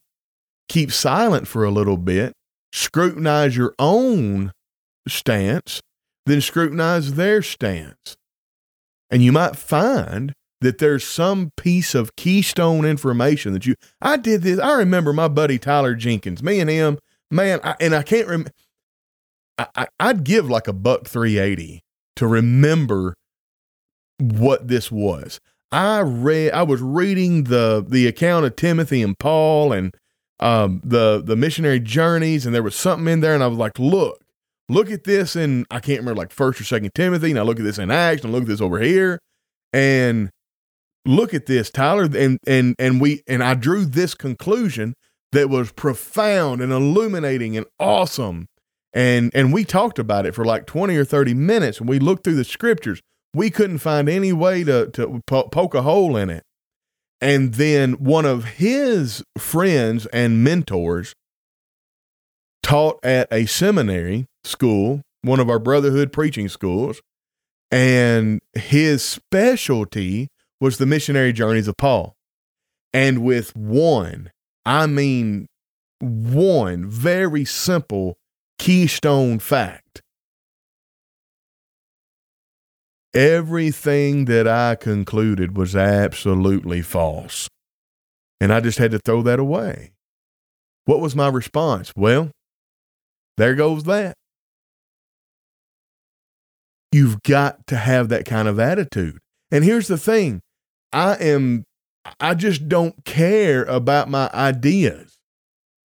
keep silent for a little bit scrutinize your own stance, then scrutinize their stance. And you might find that there's some piece of keystone information that you, I did this. I remember my buddy Tyler Jenkins, me and him, man, I, and I can't remember. I, I'd give like a buck 380 to remember what this was. I read, I was reading the the account of Timothy and Paul, and um, the the missionary journeys, and there was something in there, and I was like, look, look at this, and I can't remember like First or Second Timothy, and I look at this in Acts, and look at this over here, and look at this, Tyler, and and and we and I drew this conclusion that was profound and illuminating and awesome. And and we talked about it for like 20 or 30 minutes and we looked through the scriptures. We couldn't find any way to to poke a hole in it. And then one of his friends and mentors taught at a seminary school, one of our brotherhood preaching schools, and his specialty was the missionary journeys of Paul. And with one, I mean one very simple keystone fact Everything that I concluded was absolutely false. And I just had to throw that away. What was my response? Well, there goes that. You've got to have that kind of attitude. And here's the thing I am, I just don't care about my ideas.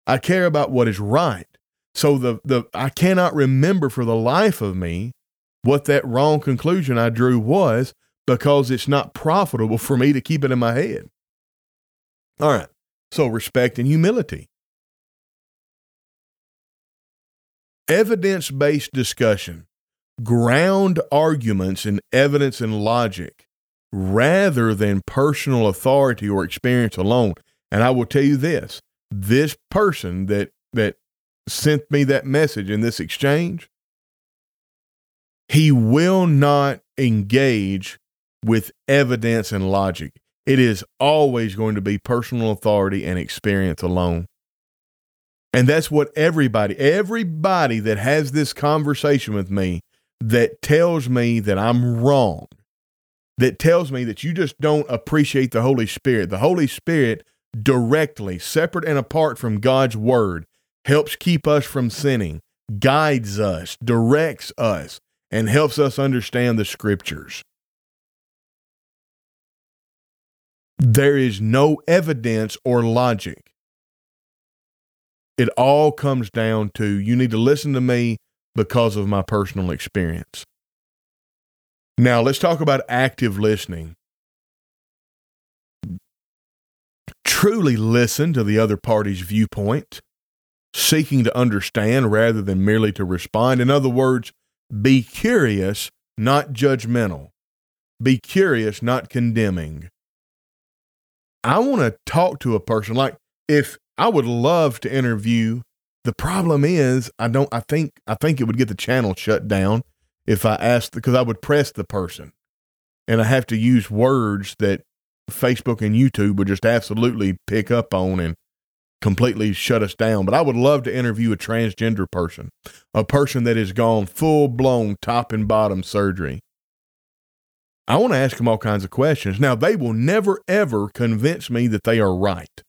I care about what is right. So the, the, I cannot remember for the life of me what that wrong conclusion I drew was because it's not profitable for me to keep it in my head. All right. So respect and humility. Evidence based discussion. Ground arguments in evidence and logic rather than personal authority or experience alone. And I will tell you this this person that, that sent me that message in this exchange he will not engage with evidence and logic. It is always going to be personal authority and experience alone. And that's what everybody, everybody that has this conversation with me that tells me that I'm wrong, that tells me that you just don't appreciate the Holy Spirit. The Holy Spirit directly, separate and apart from God's word, helps keep us from sinning, guides us, directs us, and helps us understand the scriptures. There is no evidence or logic. It all comes down to you need to listen to me because of my personal experience. Now, let's talk about active listening. Truly listen to the other party's viewpoint, seeking to understand rather than merely to respond. In other words, Be curious, not judgmental. Be curious, not condemning. I want to talk to a person like if I would love to interview. The problem is I don't I think I think it would get the channel shut down if I asked because I would press the person and I have to use words that Facebook and YouTube would just absolutely pick up on and completely shut us down. But I would love to interview a transgender person, a person that has gone full blown top and bottom surgery. I want to ask them all kinds of questions. Now, they will never, ever convince me that they are right.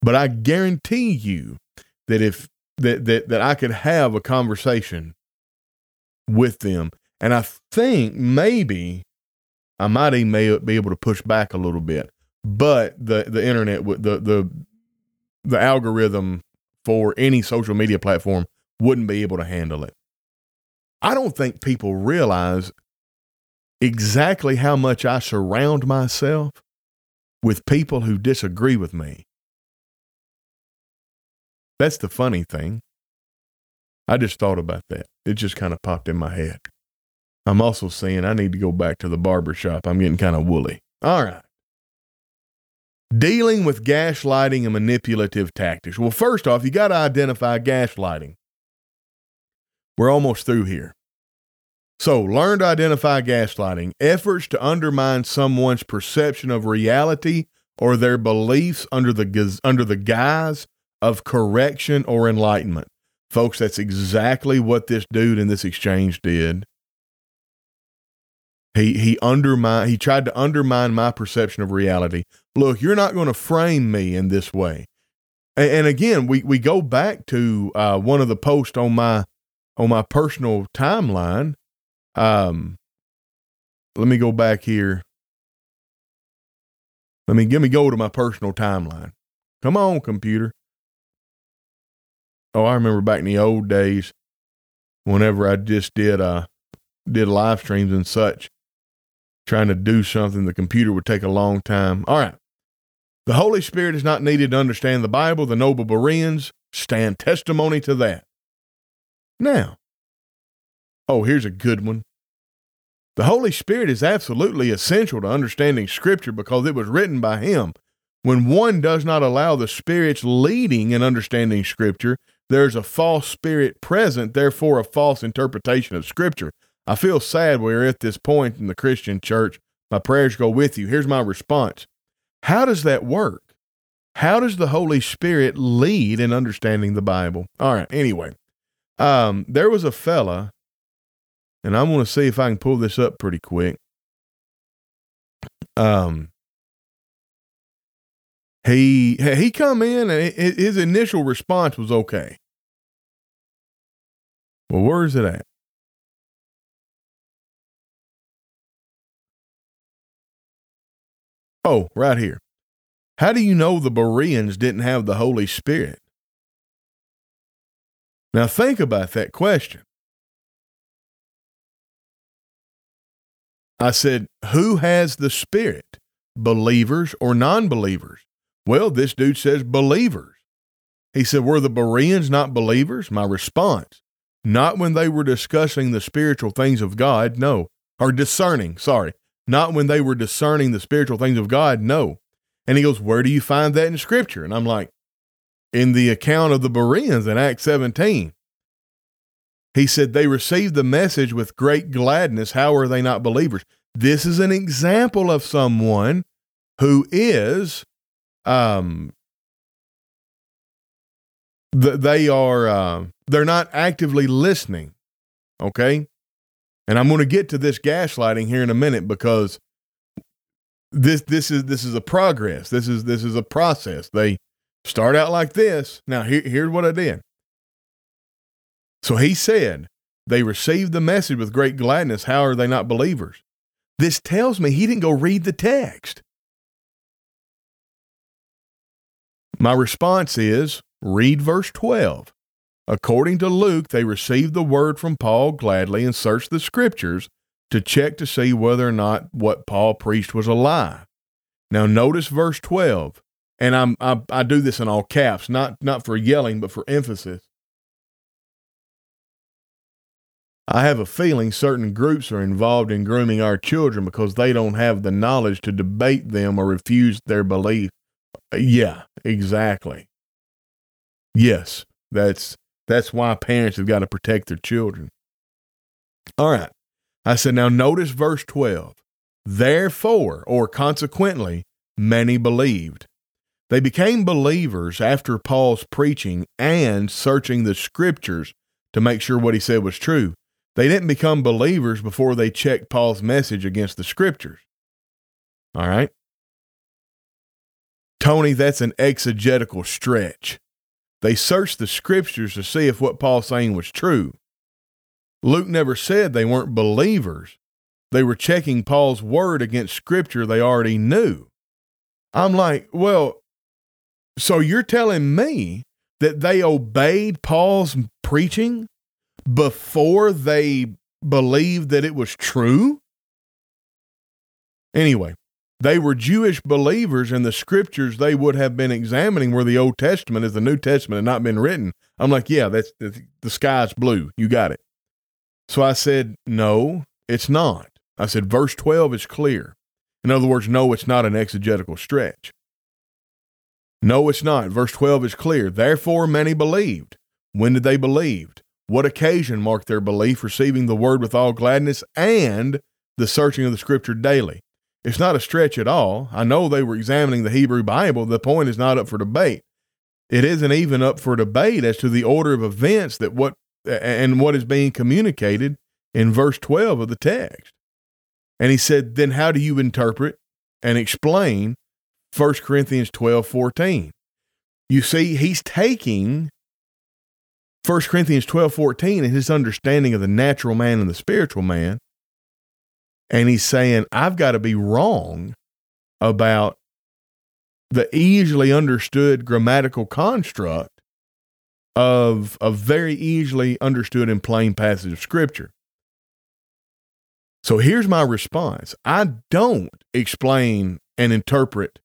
But I guarantee you that if that, that, that I could have a conversation with them. And I think maybe I might even be able to push back a little bit but the the internet the the the algorithm for any social media platform wouldn't be able to handle it. I don't think people realize exactly how much I surround myself with people who disagree with me. That's the funny thing. I just thought about that. It just kind of popped in my head. I'm also saying I need to go back to the barber shop. I'm getting kind of woolly. All right. Dealing with gaslighting and manipulative tactics. Well, first off, you got to identify gaslighting. We're almost through here. So, learn to identify gaslighting, efforts to undermine someone's perception of reality or their beliefs under the under the guise of correction or enlightenment. Folks, that's exactly what this dude in this exchange did. He he undermined he tried to undermine my perception of reality. Look, you're not going to frame me in this way. And, and again, we we go back to uh, one of the posts on my on my personal timeline. Um, let me go back here. Let me give me go to my personal timeline. Come on, computer. Oh, I remember back in the old days, whenever I just did uh did live streams and such trying to do something, the computer would take a long time. All right. The Holy Spirit is not needed to understand the Bible. The noble Bereans stand testimony to that. Now, oh, here's a good one. The Holy Spirit is absolutely essential to understanding Scripture because it was written by Him. When one does not allow the Spirit's leading in understanding Scripture, there's a false spirit present, therefore, a false interpretation of Scripture. I feel sad we're at this point in the Christian church. My prayers go with you. Here's my response How does that work? How does the Holy Spirit lead in understanding the Bible? All right, anyway, um, there was a fella, and I'm going to see if I can pull this up pretty quick. Um, he he come in and his initial response was okay. Well, where is it at? Oh, right here. How do you know the Bereans didn't have the Holy Spirit? Now think about that question. I said, Who has the Spirit? Believers or non believers? Well, this dude says believers. He said, Were the Bereans not believers? My response, Not when they were discussing the spiritual things of God, no. Or discerning, sorry. Not when they were discerning the spiritual things of God, no. And he goes, Where do you find that in Scripture? And I'm like, In the account of the Bereans in Acts 17. He said, They received the message with great gladness. How are they not believers? This is an example of someone who is, um, th- they are, uh, they're not actively listening. Okay. And I'm going to get to this gaslighting here in a minute because this this is this is a progress. This is this is a process. They start out like this. Now here, here's what I did. So he said, they received the message with great gladness. How are they not believers? This tells me he didn't go read the text. My response is read verse 12. According to Luke, they received the word from Paul gladly and searched the scriptures to check to see whether or not what Paul preached was a lie. Now, notice verse 12, and I'm, I, I do this in all caps, not, not for yelling, but for emphasis. I have a feeling certain groups are involved in grooming our children because they don't have the knowledge to debate them or refuse their belief. Yeah, exactly. Yes, that's that's why parents have got to protect their children. All right. I said, now notice verse 12. Therefore, or consequently, many believed. They became believers after Paul's preaching and searching the scriptures to make sure what he said was true. They didn't become believers before they checked Paul's message against the scriptures. All right? Tony, that's an exegetical stretch. They searched the scriptures to see if what Paul's saying was true. Luke never said they weren't believers. They were checking Paul's word against scripture they already knew. I'm like, well, so you're telling me that they obeyed Paul's preaching before they believed that it was true? Anyway, they were Jewish believers, and the scriptures they would have been examining were the Old Testament as the New Testament had not been written. I'm like, yeah, that's the sky's blue. You got it. So I said, no, it's not. I said, verse 12 is clear. In other words, no, it's not an exegetical stretch. No, it's not. Verse 12 is clear. Therefore, many believed. When did they believe? What occasion marked their belief, receiving the word with all gladness and the searching of the scripture daily? It's not a stretch at all. I know they were examining the Hebrew Bible. The point is not up for debate. It isn't even up for debate as to the order of events that what and what is being communicated in verse 12 of the text. And he said, then how do you interpret and explain 1 Corinthians 12, 14? You see, he's taking 1 Corinthians 12, 14 and his understanding of the natural man and the spiritual man and he's saying, I've got to be wrong about the easily understood grammatical construct of a very easily understood and plain passage of Scripture. So here's my response. I don't explain and interpret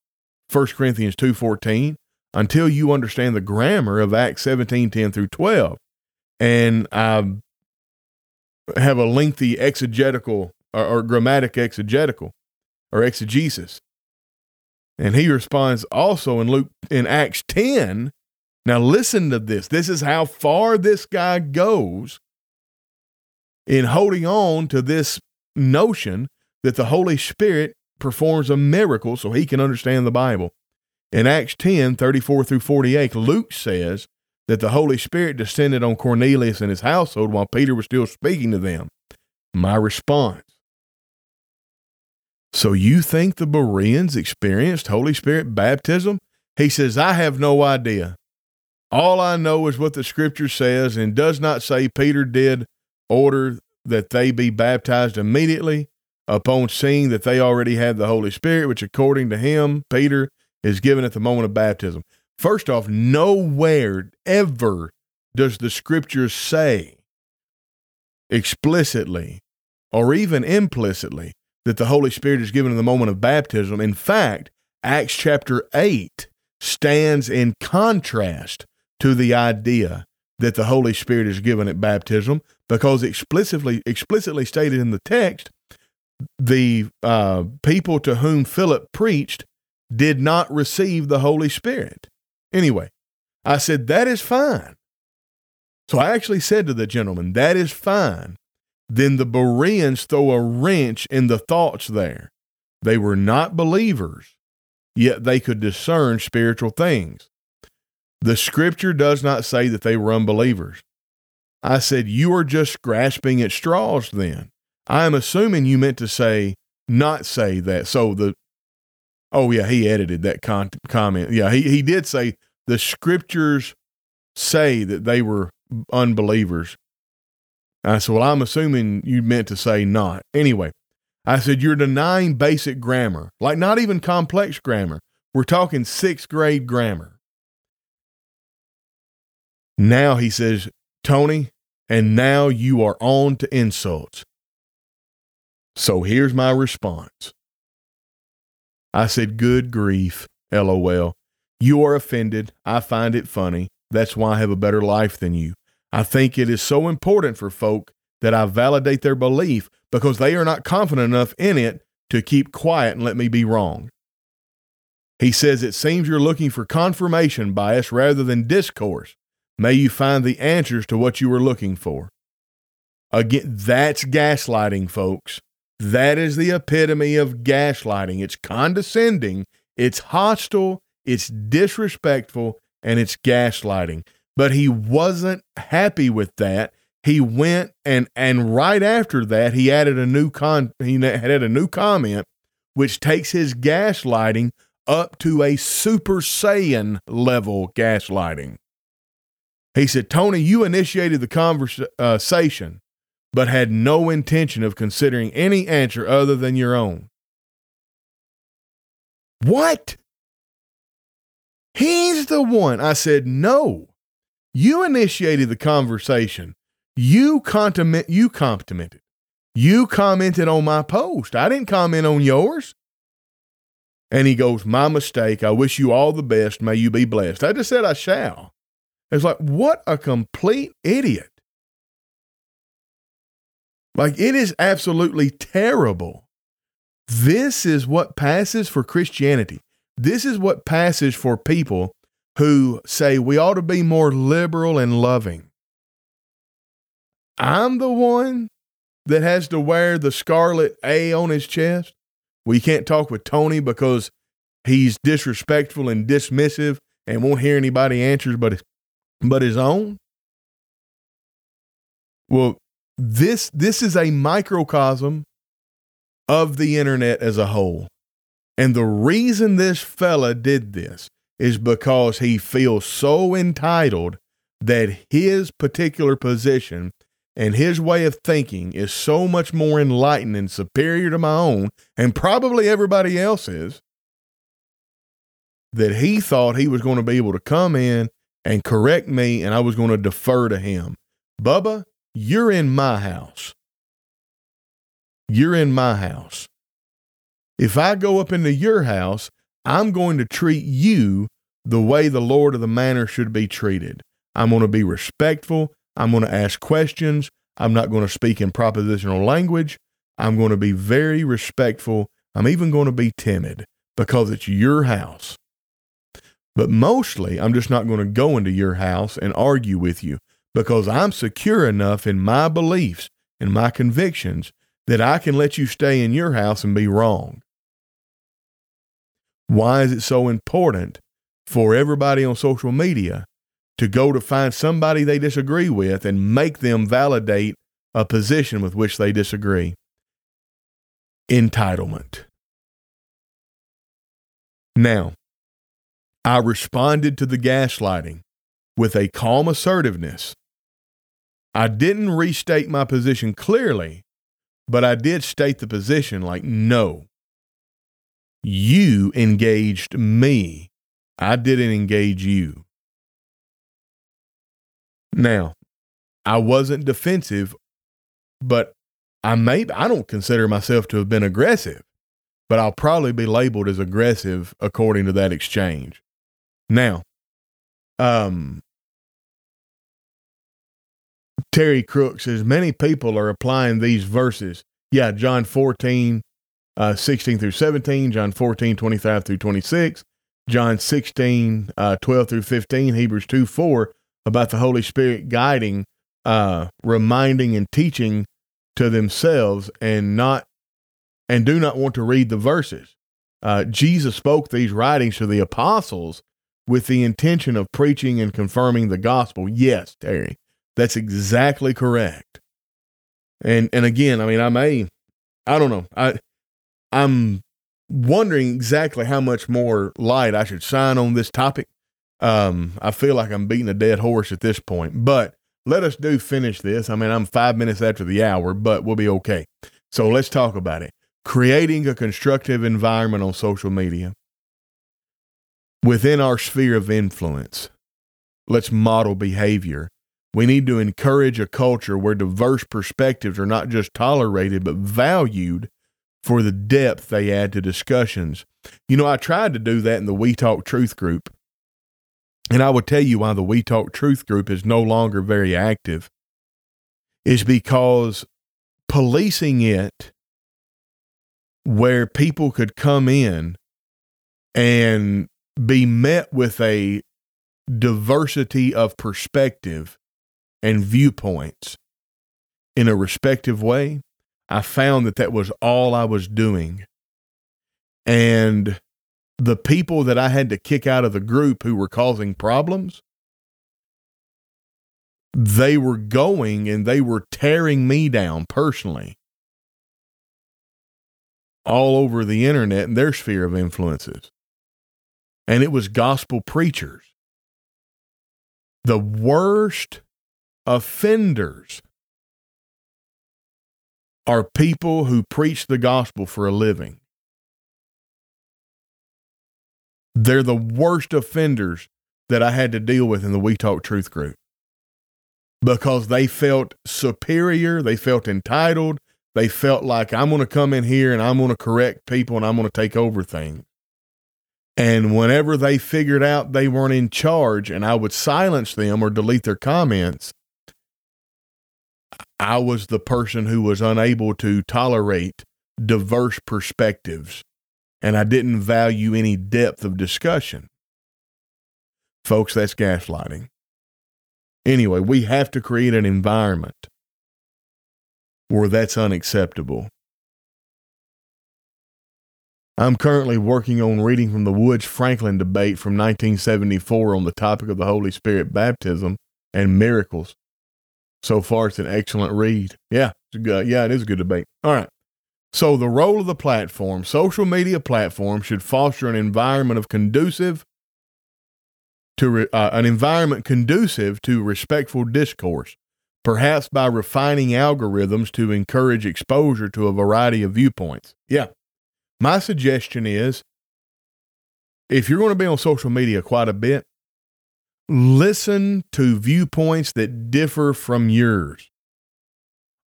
1 Corinthians 2:14 until you understand the grammar of Acts 17:10 through 12. And I have a lengthy exegetical or, or grammatic exegetical or exegesis. And he responds also in Luke in Acts 10. Now listen to this. This is how far this guy goes in holding on to this notion that the Holy Spirit performs a miracle so he can understand the Bible. In Acts 10, 34 through 48, Luke says that the Holy Spirit descended on Cornelius and his household while Peter was still speaking to them. My response so you think the Bereans experienced Holy Spirit baptism? He says, I have no idea. All I know is what the scripture says and does not say Peter did order that they be baptized immediately upon seeing that they already had the Holy Spirit, which according to him, Peter, is given at the moment of baptism. First off, nowhere ever does the scripture say explicitly or even implicitly that the Holy Spirit is given in the moment of baptism. In fact, Acts chapter 8 stands in contrast to the idea that the Holy Spirit is given at baptism because explicitly explicitly stated in the text, the uh, people to whom Philip preached did not receive the Holy Spirit. Anyway, I said, that is fine. So I actually said to the gentleman, that is fine then the Bereans throw a wrench in the thoughts there. They were not believers, yet they could discern spiritual things. The scripture does not say that they were unbelievers. I said, You are just grasping at straws then. I am assuming you meant to say, not say that. So the, oh yeah, he edited that con- comment. Yeah, he, he did say the scriptures say that they were unbelievers. I said, Well, I'm assuming you meant to say not. Anyway, I said, You're denying basic grammar, like not even complex grammar. We're talking sixth grade grammar. Now he says, Tony, and now you are on to insults. So here's my response. I said, Good grief, lol. You are offended. I find it funny. That's why I have a better life than you. I think it is so important for folk that I validate their belief because they are not confident enough in it to keep quiet and let me be wrong. He says, It seems you're looking for confirmation bias rather than discourse. May you find the answers to what you were looking for. Again, that's gaslighting, folks. That is the epitome of gaslighting. It's condescending, it's hostile, it's disrespectful, and it's gaslighting. But he wasn't happy with that. He went and and right after that he added a new con he added a new comment which takes his gaslighting up to a super saiyan level gaslighting. He said, "Tony, you initiated the conversation uh, but had no intention of considering any answer other than your own." What? He's the one. I said, "No. You initiated the conversation. You compliment you complimented. You commented on my post. I didn't comment on yours. And he goes, My mistake. I wish you all the best. May you be blessed. I just said I shall. It's like, what a complete idiot. Like, it is absolutely terrible. This is what passes for Christianity. This is what passes for people who say we ought to be more liberal and loving. I'm the one that has to wear the scarlet A on his chest. We can't talk with Tony because he's disrespectful and dismissive and won't hear anybody answers but his, but his own. Well, this this is a microcosm of the internet as a whole. And the reason this fella did this is because he feels so entitled that his particular position and his way of thinking is so much more enlightened and superior to my own, and probably everybody else's, that he thought he was going to be able to come in and correct me and I was going to defer to him. Bubba, you're in my house. You're in my house. If I go up into your house, I'm going to treat you the way the Lord of the manor should be treated. I'm going to be respectful. I'm going to ask questions. I'm not going to speak in propositional language. I'm going to be very respectful. I'm even going to be timid because it's your house. But mostly, I'm just not going to go into your house and argue with you because I'm secure enough in my beliefs and my convictions that I can let you stay in your house and be wrong. Why is it so important for everybody on social media to go to find somebody they disagree with and make them validate a position with which they disagree. Entitlement. Now, I responded to the gaslighting with a calm assertiveness. I didn't restate my position clearly, but I did state the position like, no, you engaged me. I didn't engage you. Now, I wasn't defensive, but I may I don't consider myself to have been aggressive, but I'll probably be labeled as aggressive according to that exchange. Now, um Terry Crook says many people are applying these verses. Yeah, John 14, uh, 16 through 17, John 14, 25 through 26, John 16, uh, 12 through 15, Hebrews 2, 4 about the Holy Spirit guiding, uh, reminding, and teaching to themselves, and not and do not want to read the verses. Uh, Jesus spoke these writings to the apostles with the intention of preaching and confirming the gospel. Yes, Terry, that's exactly correct. And and again, I mean, I may, I don't know, I I'm wondering exactly how much more light I should shine on this topic um, I feel like I'm beating a dead horse at this point, but let us do finish this. I mean, I'm five minutes after the hour, but we'll be okay. So let's talk about it. Creating a constructive environment on social media within our sphere of influence. Let's model behavior. We need to encourage a culture where diverse perspectives are not just tolerated, but valued for the depth they add to discussions. You know, I tried to do that in the We Talk Truth group and I will tell you why the We Talk Truth group is no longer very active. is because policing it where people could come in and be met with a diversity of perspective and viewpoints in a respective way, I found that that was all I was doing. And the people that I had to kick out of the group who were causing problems, they were going and they were tearing me down personally all over the internet and their sphere of influences. And it was gospel preachers. The worst offenders are people who preach the gospel for a living. They're the worst offenders that I had to deal with in the We Talk Truth group because they felt superior, they felt entitled, they felt like I'm going to come in here and I'm going to correct people and I'm going to take over things. And whenever they figured out they weren't in charge and I would silence them or delete their comments, I was the person who was unable to tolerate diverse perspectives and I didn't value any depth of discussion. Folks, that's gaslighting. Anyway, we have to create an environment where that's unacceptable. I'm currently working on reading from the Woods Franklin debate from 1974 on the topic of the Holy Spirit baptism and miracles. So far, it's an excellent read. Yeah, good, yeah, it is a good debate. All right. So, the role of the platform, social media platform, should foster an environment of conducive to re, uh, an environment conducive to respectful discourse, perhaps by refining algorithms to encourage exposure to a variety of viewpoints. Yeah. My suggestion is if you're going to be on social media quite a bit, listen to viewpoints that differ from yours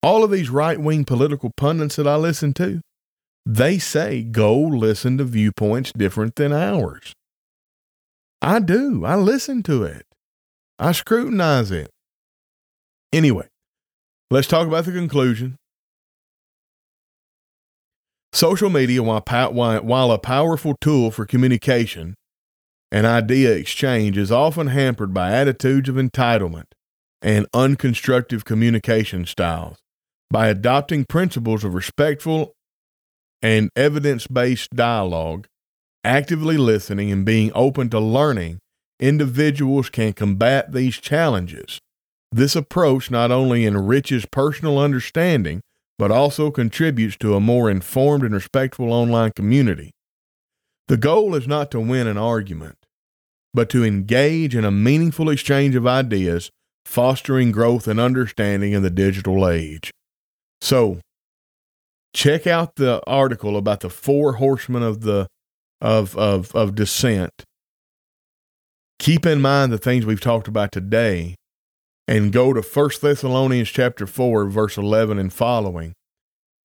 all of these right wing political pundits that I listen to, they say go listen to viewpoints different than ours. I do. I listen to it, I scrutinize it. Anyway, let's talk about the conclusion. Social media, while, while a powerful tool for communication and idea exchange, is often hampered by attitudes of entitlement and unconstructive communication styles by adopting principles of respectful and evidence based dialogue, actively listening, and being open to learning, individuals can combat these challenges. This approach not only enriches personal understanding, but also contributes to a more informed and respectful online community. The goal is not to win an argument, but to engage in a meaningful exchange of ideas, fostering growth and understanding in the digital age. So check out the article about the four horsemen of the of of of dissent. Keep in mind the things we've talked about today and go to First Thessalonians chapter 4 verse 11 and following.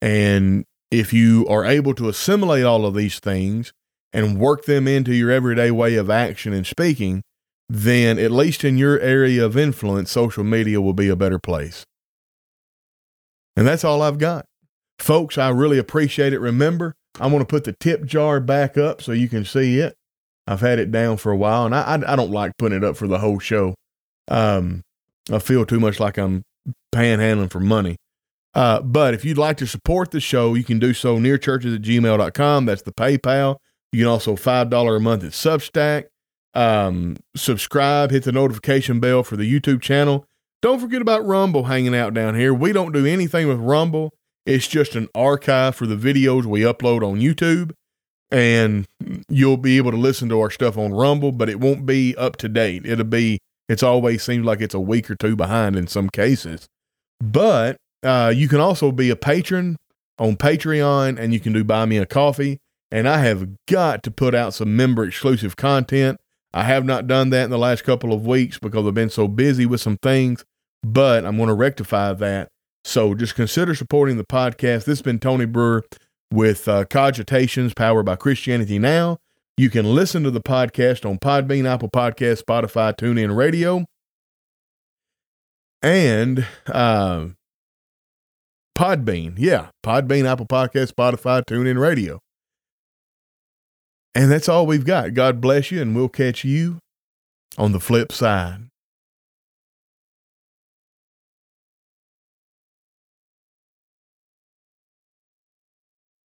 And if you are able to assimilate all of these things and work them into your everyday way of action and speaking, then at least in your area of influence, social media will be a better place. And that's all I've got. Folks, I really appreciate it. Remember, I'm going to put the tip jar back up so you can see it. I've had it down for a while, and I, I, I don't like putting it up for the whole show. Um, I feel too much like I'm panhandling for money. Uh, but if you'd like to support the show, you can do so nearchurches at gmail.com. That's the PayPal. You can also $5 a month at Substack. Um, subscribe, hit the notification bell for the YouTube channel. Don't forget about Rumble hanging out down here. We don't do anything with Rumble. It's just an archive for the videos we upload on YouTube. And you'll be able to listen to our stuff on Rumble, but it won't be up to date. It'll be, it's always seems like it's a week or two behind in some cases. But uh, you can also be a patron on Patreon and you can do Buy Me a Coffee. And I have got to put out some member exclusive content. I have not done that in the last couple of weeks because I've been so busy with some things but I'm going to rectify that. So just consider supporting the podcast. This has been Tony Brewer with uh, Cogitations powered by Christianity Now. You can listen to the podcast on Podbean, Apple Podcast, Spotify, TuneIn Radio. And uh, Podbean. Yeah, Podbean, Apple Podcast, Spotify, TuneIn Radio. And that's all we've got. God bless you, and we'll catch you on the flip side.